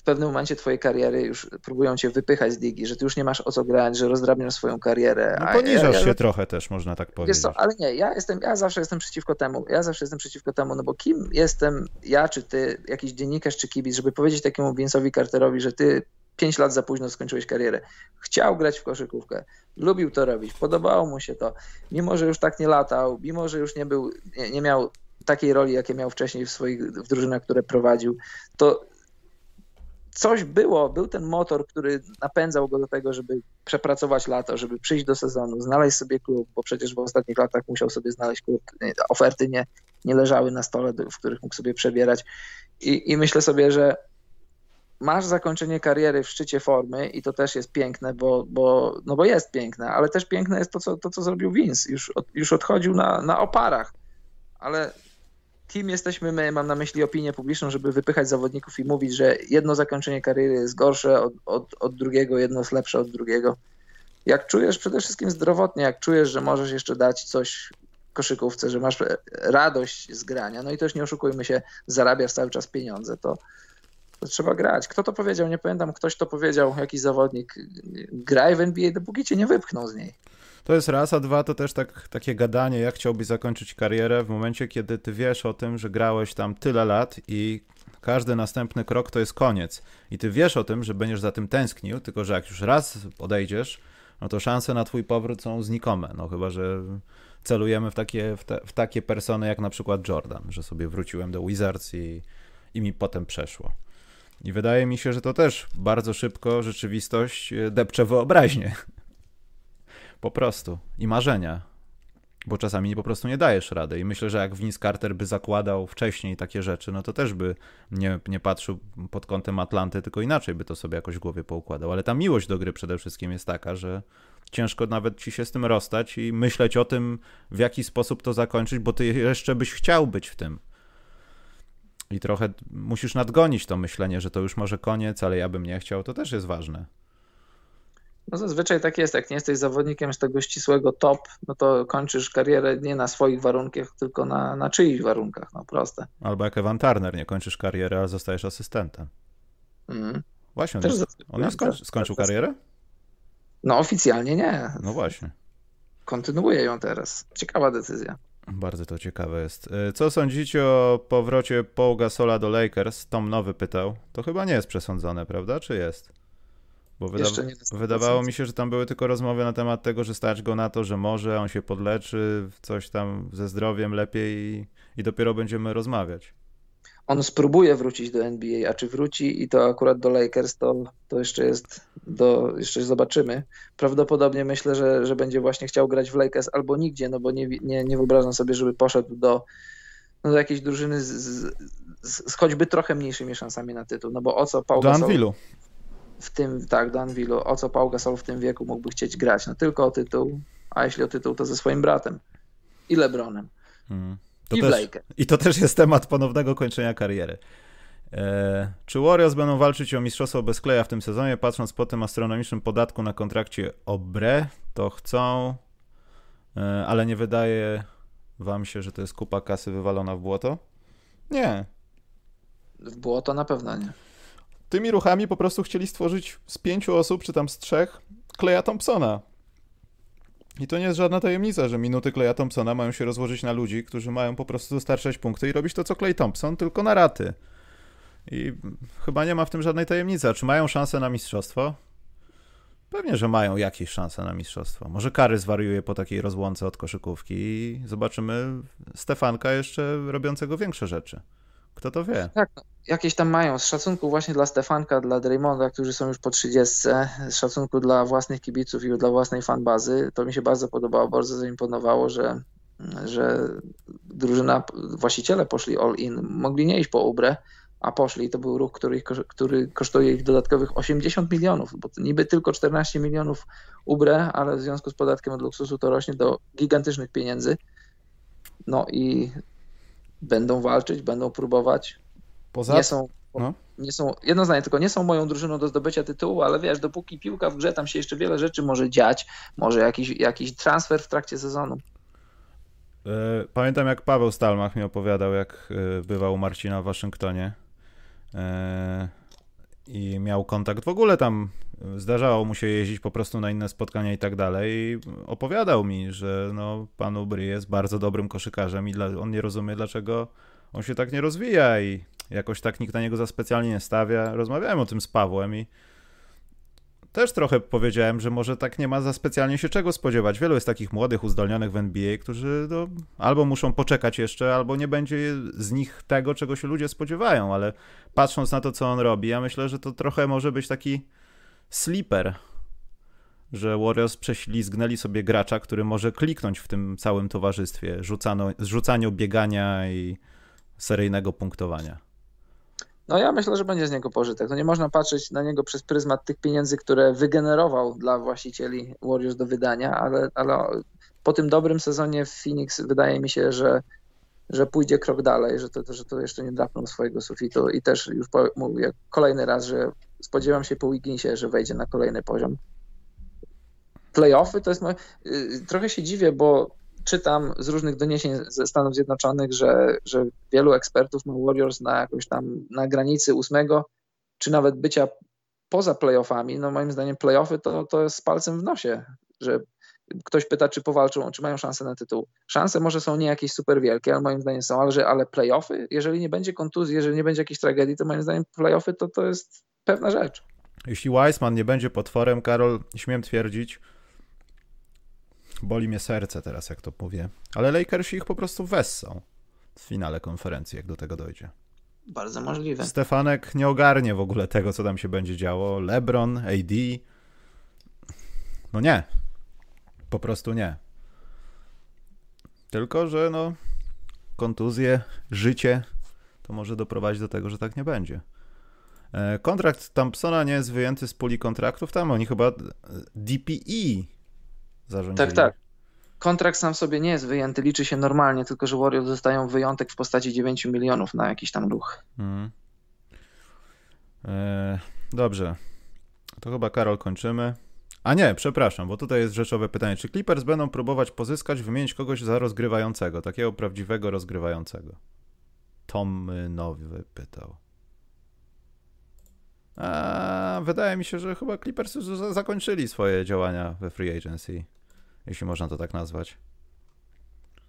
w pewnym momencie twojej kariery już próbują cię wypychać z ligi, że ty już nie masz o co grać, że rozdrabniasz swoją karierę. No poniżasz ja, ja, się trochę też, można tak powiedzieć. Co, ale nie, ja jestem, ja zawsze jestem przeciwko temu, ja zawsze jestem przeciwko temu, no bo kim jestem ja, czy ty, jakiś dziennikarz, czy kibic, żeby powiedzieć takiemu Vince'owi Carterowi, że ty pięć lat za późno skończyłeś karierę. Chciał grać w koszykówkę, lubił to robić, podobało mu się to, mimo że już tak nie latał, mimo że już nie był, nie, nie miał takiej roli, jakie miał wcześniej w swoich w drużynach, które prowadził, to coś było, był ten motor, który napędzał go do tego, żeby przepracować lato, żeby przyjść do sezonu, znaleźć sobie klub, bo przecież w ostatnich latach musiał sobie znaleźć klub. Oferty nie, nie leżały na stole, w których mógł sobie przebierać. I, I myślę sobie, że masz zakończenie kariery w szczycie formy i to też jest piękne, bo, bo, no bo jest piękne, ale też piękne jest to, co, to, co zrobił Vince. Już, od, już odchodził na, na oparach, ale kim jesteśmy my, mam na myśli opinię publiczną, żeby wypychać zawodników i mówić, że jedno zakończenie kariery jest gorsze od, od, od drugiego, jedno jest lepsze od drugiego. Jak czujesz przede wszystkim zdrowotnie, jak czujesz, że możesz jeszcze dać coś koszykówce, że masz radość z grania, no i też nie oszukujmy się, zarabiasz cały czas pieniądze, to, to trzeba grać. Kto to powiedział? Nie pamiętam, ktoś to powiedział, jakiś zawodnik. Graj w NBA, dopóki cię nie wypchną z niej. To jest raz, a dwa to też tak, takie gadanie, jak chciałbyś zakończyć karierę w momencie, kiedy ty wiesz o tym, że grałeś tam tyle lat i każdy następny krok to jest koniec. I ty wiesz o tym, że będziesz za tym tęsknił, tylko że jak już raz odejdziesz, no to szanse na twój powrót są znikome. No chyba, że celujemy w takie, w, te, w takie persony jak na przykład Jordan, że sobie wróciłem do Wizards i, i mi potem przeszło. I wydaje mi się, że to też bardzo szybko rzeczywistość e, depcze wyobraźnię. Po prostu. I marzenia. Bo czasami po prostu nie dajesz rady. I myślę, że jak Vince Carter by zakładał wcześniej takie rzeczy, no to też by nie, nie patrzył pod kątem Atlanty, tylko inaczej by to sobie jakoś w głowie poukładał. Ale ta miłość do gry przede wszystkim jest taka, że ciężko nawet ci się z tym rozstać i myśleć o tym, w jaki sposób to zakończyć, bo ty jeszcze byś chciał być w tym. I trochę musisz nadgonić to myślenie, że to już może koniec, ale ja bym nie chciał, to też jest ważne. No zazwyczaj tak jest, jak nie jesteś zawodnikiem z tego ścisłego top, no to kończysz karierę nie na swoich warunkach, tylko na, na czyichś warunkach, no proste. Albo jak Evan Turner, nie kończysz karierę, ale zostajesz asystentem. Mm. Właśnie, on, jest, on jest skończy, skończył karierę? No oficjalnie nie. No właśnie. Kontynuuje ją teraz. Ciekawa decyzja. Bardzo to ciekawe jest. E, co sądzicie o powrocie Paul Gasola do Lakers? Tom Nowy pytał. To chyba nie jest przesądzone, prawda? Czy jest? Bo wyda wydawało mi się, że tam były tylko rozmowy na temat tego, że stać go na to, że może on się podleczy, coś tam ze zdrowiem lepiej i, i dopiero będziemy rozmawiać. On spróbuje wrócić do NBA, a czy wróci i to akurat do Lakers, to, to jeszcze jest, do, jeszcze zobaczymy. Prawdopodobnie myślę, że, że będzie właśnie chciał grać w Lakers albo nigdzie, no bo nie, nie, nie wyobrażam sobie, żeby poszedł do, no do jakiejś drużyny z, z, z, choćby trochę mniejszymi szansami na tytuł, no bo o co Paul Do Anvilu w tym, tak, do Anvilu, o co Paul Gasol w tym wieku mógłby chcieć grać? No tylko o tytuł, a jeśli o tytuł, to ze swoim bratem i LeBronem. Hmm. To I też, I to też jest temat ponownego kończenia kariery. E, czy Warriors będą walczyć o mistrzostwo bez kleja w tym sezonie? Patrząc po tym astronomicznym podatku na kontrakcie Obre, to chcą, e, ale nie wydaje wam się, że to jest kupa kasy wywalona w błoto? Nie. W błoto na pewno nie tymi ruchami po prostu chcieli stworzyć z pięciu osób, czy tam z trzech, Kleja Thompsona. I to nie jest żadna tajemnica, że minuty Kleja Thompsona mają się rozłożyć na ludzi, którzy mają po prostu dostarczać punkty i robić to, co Clay Thompson, tylko na raty. I chyba nie ma w tym żadnej tajemnicy. A czy mają szansę na mistrzostwo? Pewnie, że mają jakieś szanse na mistrzostwo. Może Kary zwariuje po takiej rozłące od koszykówki i zobaczymy Stefanka jeszcze robiącego większe rzeczy. Kto to wie? Tak, jakieś tam mają. Z szacunku właśnie dla Stefanka, dla Draymonda, którzy są już po 30, z szacunku dla własnych kibiców i dla własnej fanbazy, to mi się bardzo podobało, bardzo zaimponowało, że, że drużyna, właściciele poszli all in. Mogli nie iść po Ubre, a poszli. To był ruch, który, który kosztuje ich dodatkowych 80 milionów, bo niby tylko 14 milionów ubre, ale w związku z podatkiem od luksusu to rośnie do gigantycznych pieniędzy. No i będą walczyć, będą próbować. Poza... Nie są, no. nie są, jedno zdanie, tylko nie są moją drużyną do zdobycia tytułu, ale wiesz, dopóki piłka w grze, tam się jeszcze wiele rzeczy może dziać, może jakiś, jakiś transfer w trakcie sezonu. E, pamiętam jak Paweł Stalmach mi opowiadał, jak e, bywał u Marcina w Waszyngtonie e, i miał kontakt. W ogóle tam zdarzało mu się jeździć po prostu na inne spotkania i tak dalej. I opowiadał mi, że no, pan Ubry jest bardzo dobrym koszykarzem i dla, on nie rozumie, dlaczego on się tak nie rozwija i jakoś tak nikt na niego za specjalnie nie stawia. Rozmawiałem o tym z Pawłem i też trochę powiedziałem, że może tak nie ma za specjalnie się czego spodziewać. Wielu jest takich młodych, uzdolnionych w NBA, którzy no, albo muszą poczekać jeszcze, albo nie będzie z nich tego, czego się ludzie spodziewają, ale patrząc na to, co on robi, ja myślę, że to trochę może być taki sleeper, że Warriors prześlizgnęli sobie gracza, który może kliknąć w tym całym towarzystwie, rzucano, rzucaniu biegania i seryjnego punktowania. No ja myślę, że będzie z niego pożytek. No nie można patrzeć na niego przez pryzmat tych pieniędzy, które wygenerował dla właścicieli Warriors do wydania, ale, ale po tym dobrym sezonie w Phoenix wydaje mi się, że, że pójdzie krok dalej, że to, że to jeszcze nie drapnął swojego sufitu i też już mówię kolejny raz, że spodziewam się po Wigginsie, że wejdzie na kolejny poziom. Playoffy to jest moje... Y, trochę się dziwię, bo czytam z różnych doniesień ze Stanów Zjednoczonych, że, że wielu ekspertów ma Warriors na jakoś tam na granicy ósmego, czy nawet bycia poza playoffami. No moim zdaniem playoffy to, to jest z palcem w nosie, że ktoś pyta, czy powalczą, czy mają szansę na tytuł. Szanse może są nie jakieś super wielkie, ale moim zdaniem są, ale, że, ale playoffy, jeżeli nie będzie kontuzji, jeżeli nie będzie jakiejś tragedii, to moim zdaniem playoffy to, to jest pewna rzecz. Jeśli Weissman nie będzie potworem, Karol, śmiem twierdzić, Boli mnie serce teraz, jak to mówię. Ale Lakersi ich po prostu wessą w finale konferencji, jak do tego dojdzie. Bardzo możliwe. Stefanek nie ogarnie w ogóle tego, co tam się będzie działo. LeBron, AD. No nie. Po prostu nie. Tylko, że no kontuzje, życie to może doprowadzić do tego, że tak nie będzie. E, kontrakt Thompsona nie jest wyjęty z puli kontraktów. Tam oni chyba DPE zarządzili. Tak, tak. Kontrakt sam sobie nie jest wyjęty, liczy się normalnie, tylko że Warriors dostają wyjątek w postaci 9 milionów na jakiś tam ruch. Hmm. Eee, dobrze. To chyba Karol kończymy. A nie, przepraszam, bo tutaj jest rzeczowe pytanie. Czy Clippers będą próbować pozyskać, wymienić kogoś za rozgrywającego, takiego prawdziwego rozgrywającego? Tom Nowy pytał. A, wydaje mi się, że chyba Clippers już zakończyli swoje działania we free agency jeśli można to tak nazwać.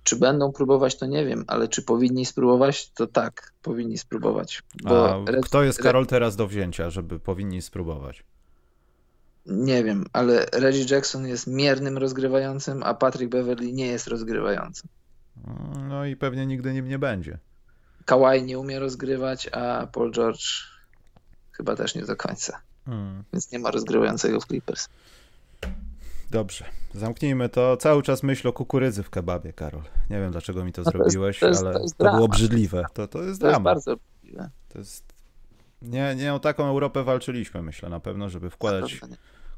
Czy będą próbować, to nie wiem, ale czy powinni spróbować, to tak, powinni spróbować. A kto jest Karol teraz do wzięcia, żeby powinni spróbować? Nie wiem, ale Reggie Jackson jest miernym rozgrywającym, a Patrick Beverly nie jest rozgrywającym. No i pewnie nigdy nim nie będzie. Kawhi nie umie rozgrywać, a Paul George chyba też nie do końca. Hmm. Więc nie ma rozgrywającego w Clippers. Dobrze, zamknijmy to. Cały czas myśl o kukurydzy w kebabie, Karol. Nie wiem, dlaczego mi to, no to zrobiłeś, to jest, ale to, to było obrzydliwe. To, to jest drama. To jest bardzo obrzydliwe. To jest... Nie, nie o taką Europę walczyliśmy, myślę, na pewno, żeby wkładać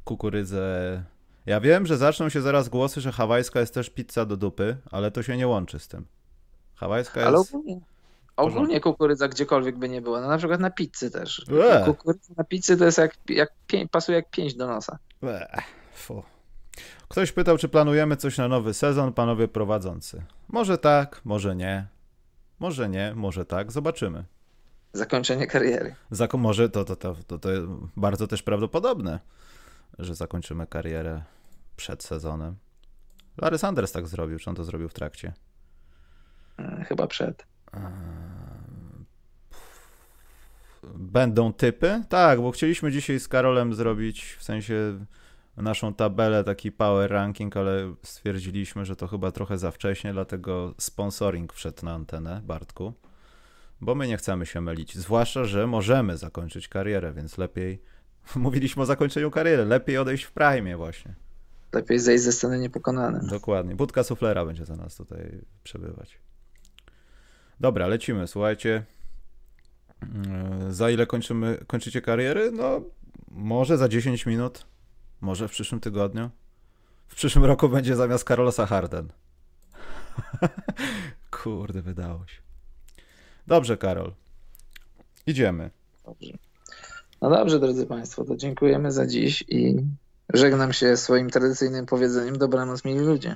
kukurydzę. Ja wiem, że zaczną się zaraz głosy, że hawajska jest też pizza do dupy, ale to się nie łączy z tym. Hawajska ale jest... Ogólnie, ogólnie kukurydza gdziekolwiek by nie była. No na przykład na pizzy też. Kukurydza na pizzy to jest jak, jak pasuje jak pięć do nosa. Ech, fu. Ktoś pytał, czy planujemy coś na nowy sezon, panowie prowadzący. Może tak, może nie. Może nie, może tak, zobaczymy. Zakończenie kariery. Zako może to, to, to, to, to bardzo też prawdopodobne, że zakończymy karierę przed sezonem. Larry Sanders tak zrobił, czy on to zrobił w trakcie? E, chyba przed. Będą typy? Tak, bo chcieliśmy dzisiaj z Karolem zrobić w sensie naszą tabelę, taki power ranking, ale stwierdziliśmy, że to chyba trochę za wcześnie, dlatego sponsoring wszedł na antenę, Bartku, bo my nie chcemy się mylić, zwłaszcza, że możemy zakończyć karierę, więc lepiej, mówiliśmy o zakończeniu kariery, lepiej odejść w prime właśnie. Lepiej zejść ze sceny niepokonany. Dokładnie, budka suflera będzie za nas tutaj przebywać. Dobra, lecimy, słuchajcie. E, za ile kończymy, kończycie kariery? No, może za 10 minut, może w przyszłym tygodniu. W przyszłym roku będzie zamiast Carlosa Harden. Kurde, wydało się. Dobrze, Karol. Idziemy. Dobrze. No dobrze, drodzy Państwo, to dziękujemy za dziś i żegnam się swoim tradycyjnym powiedzeniem dobranoc, mili ludzie.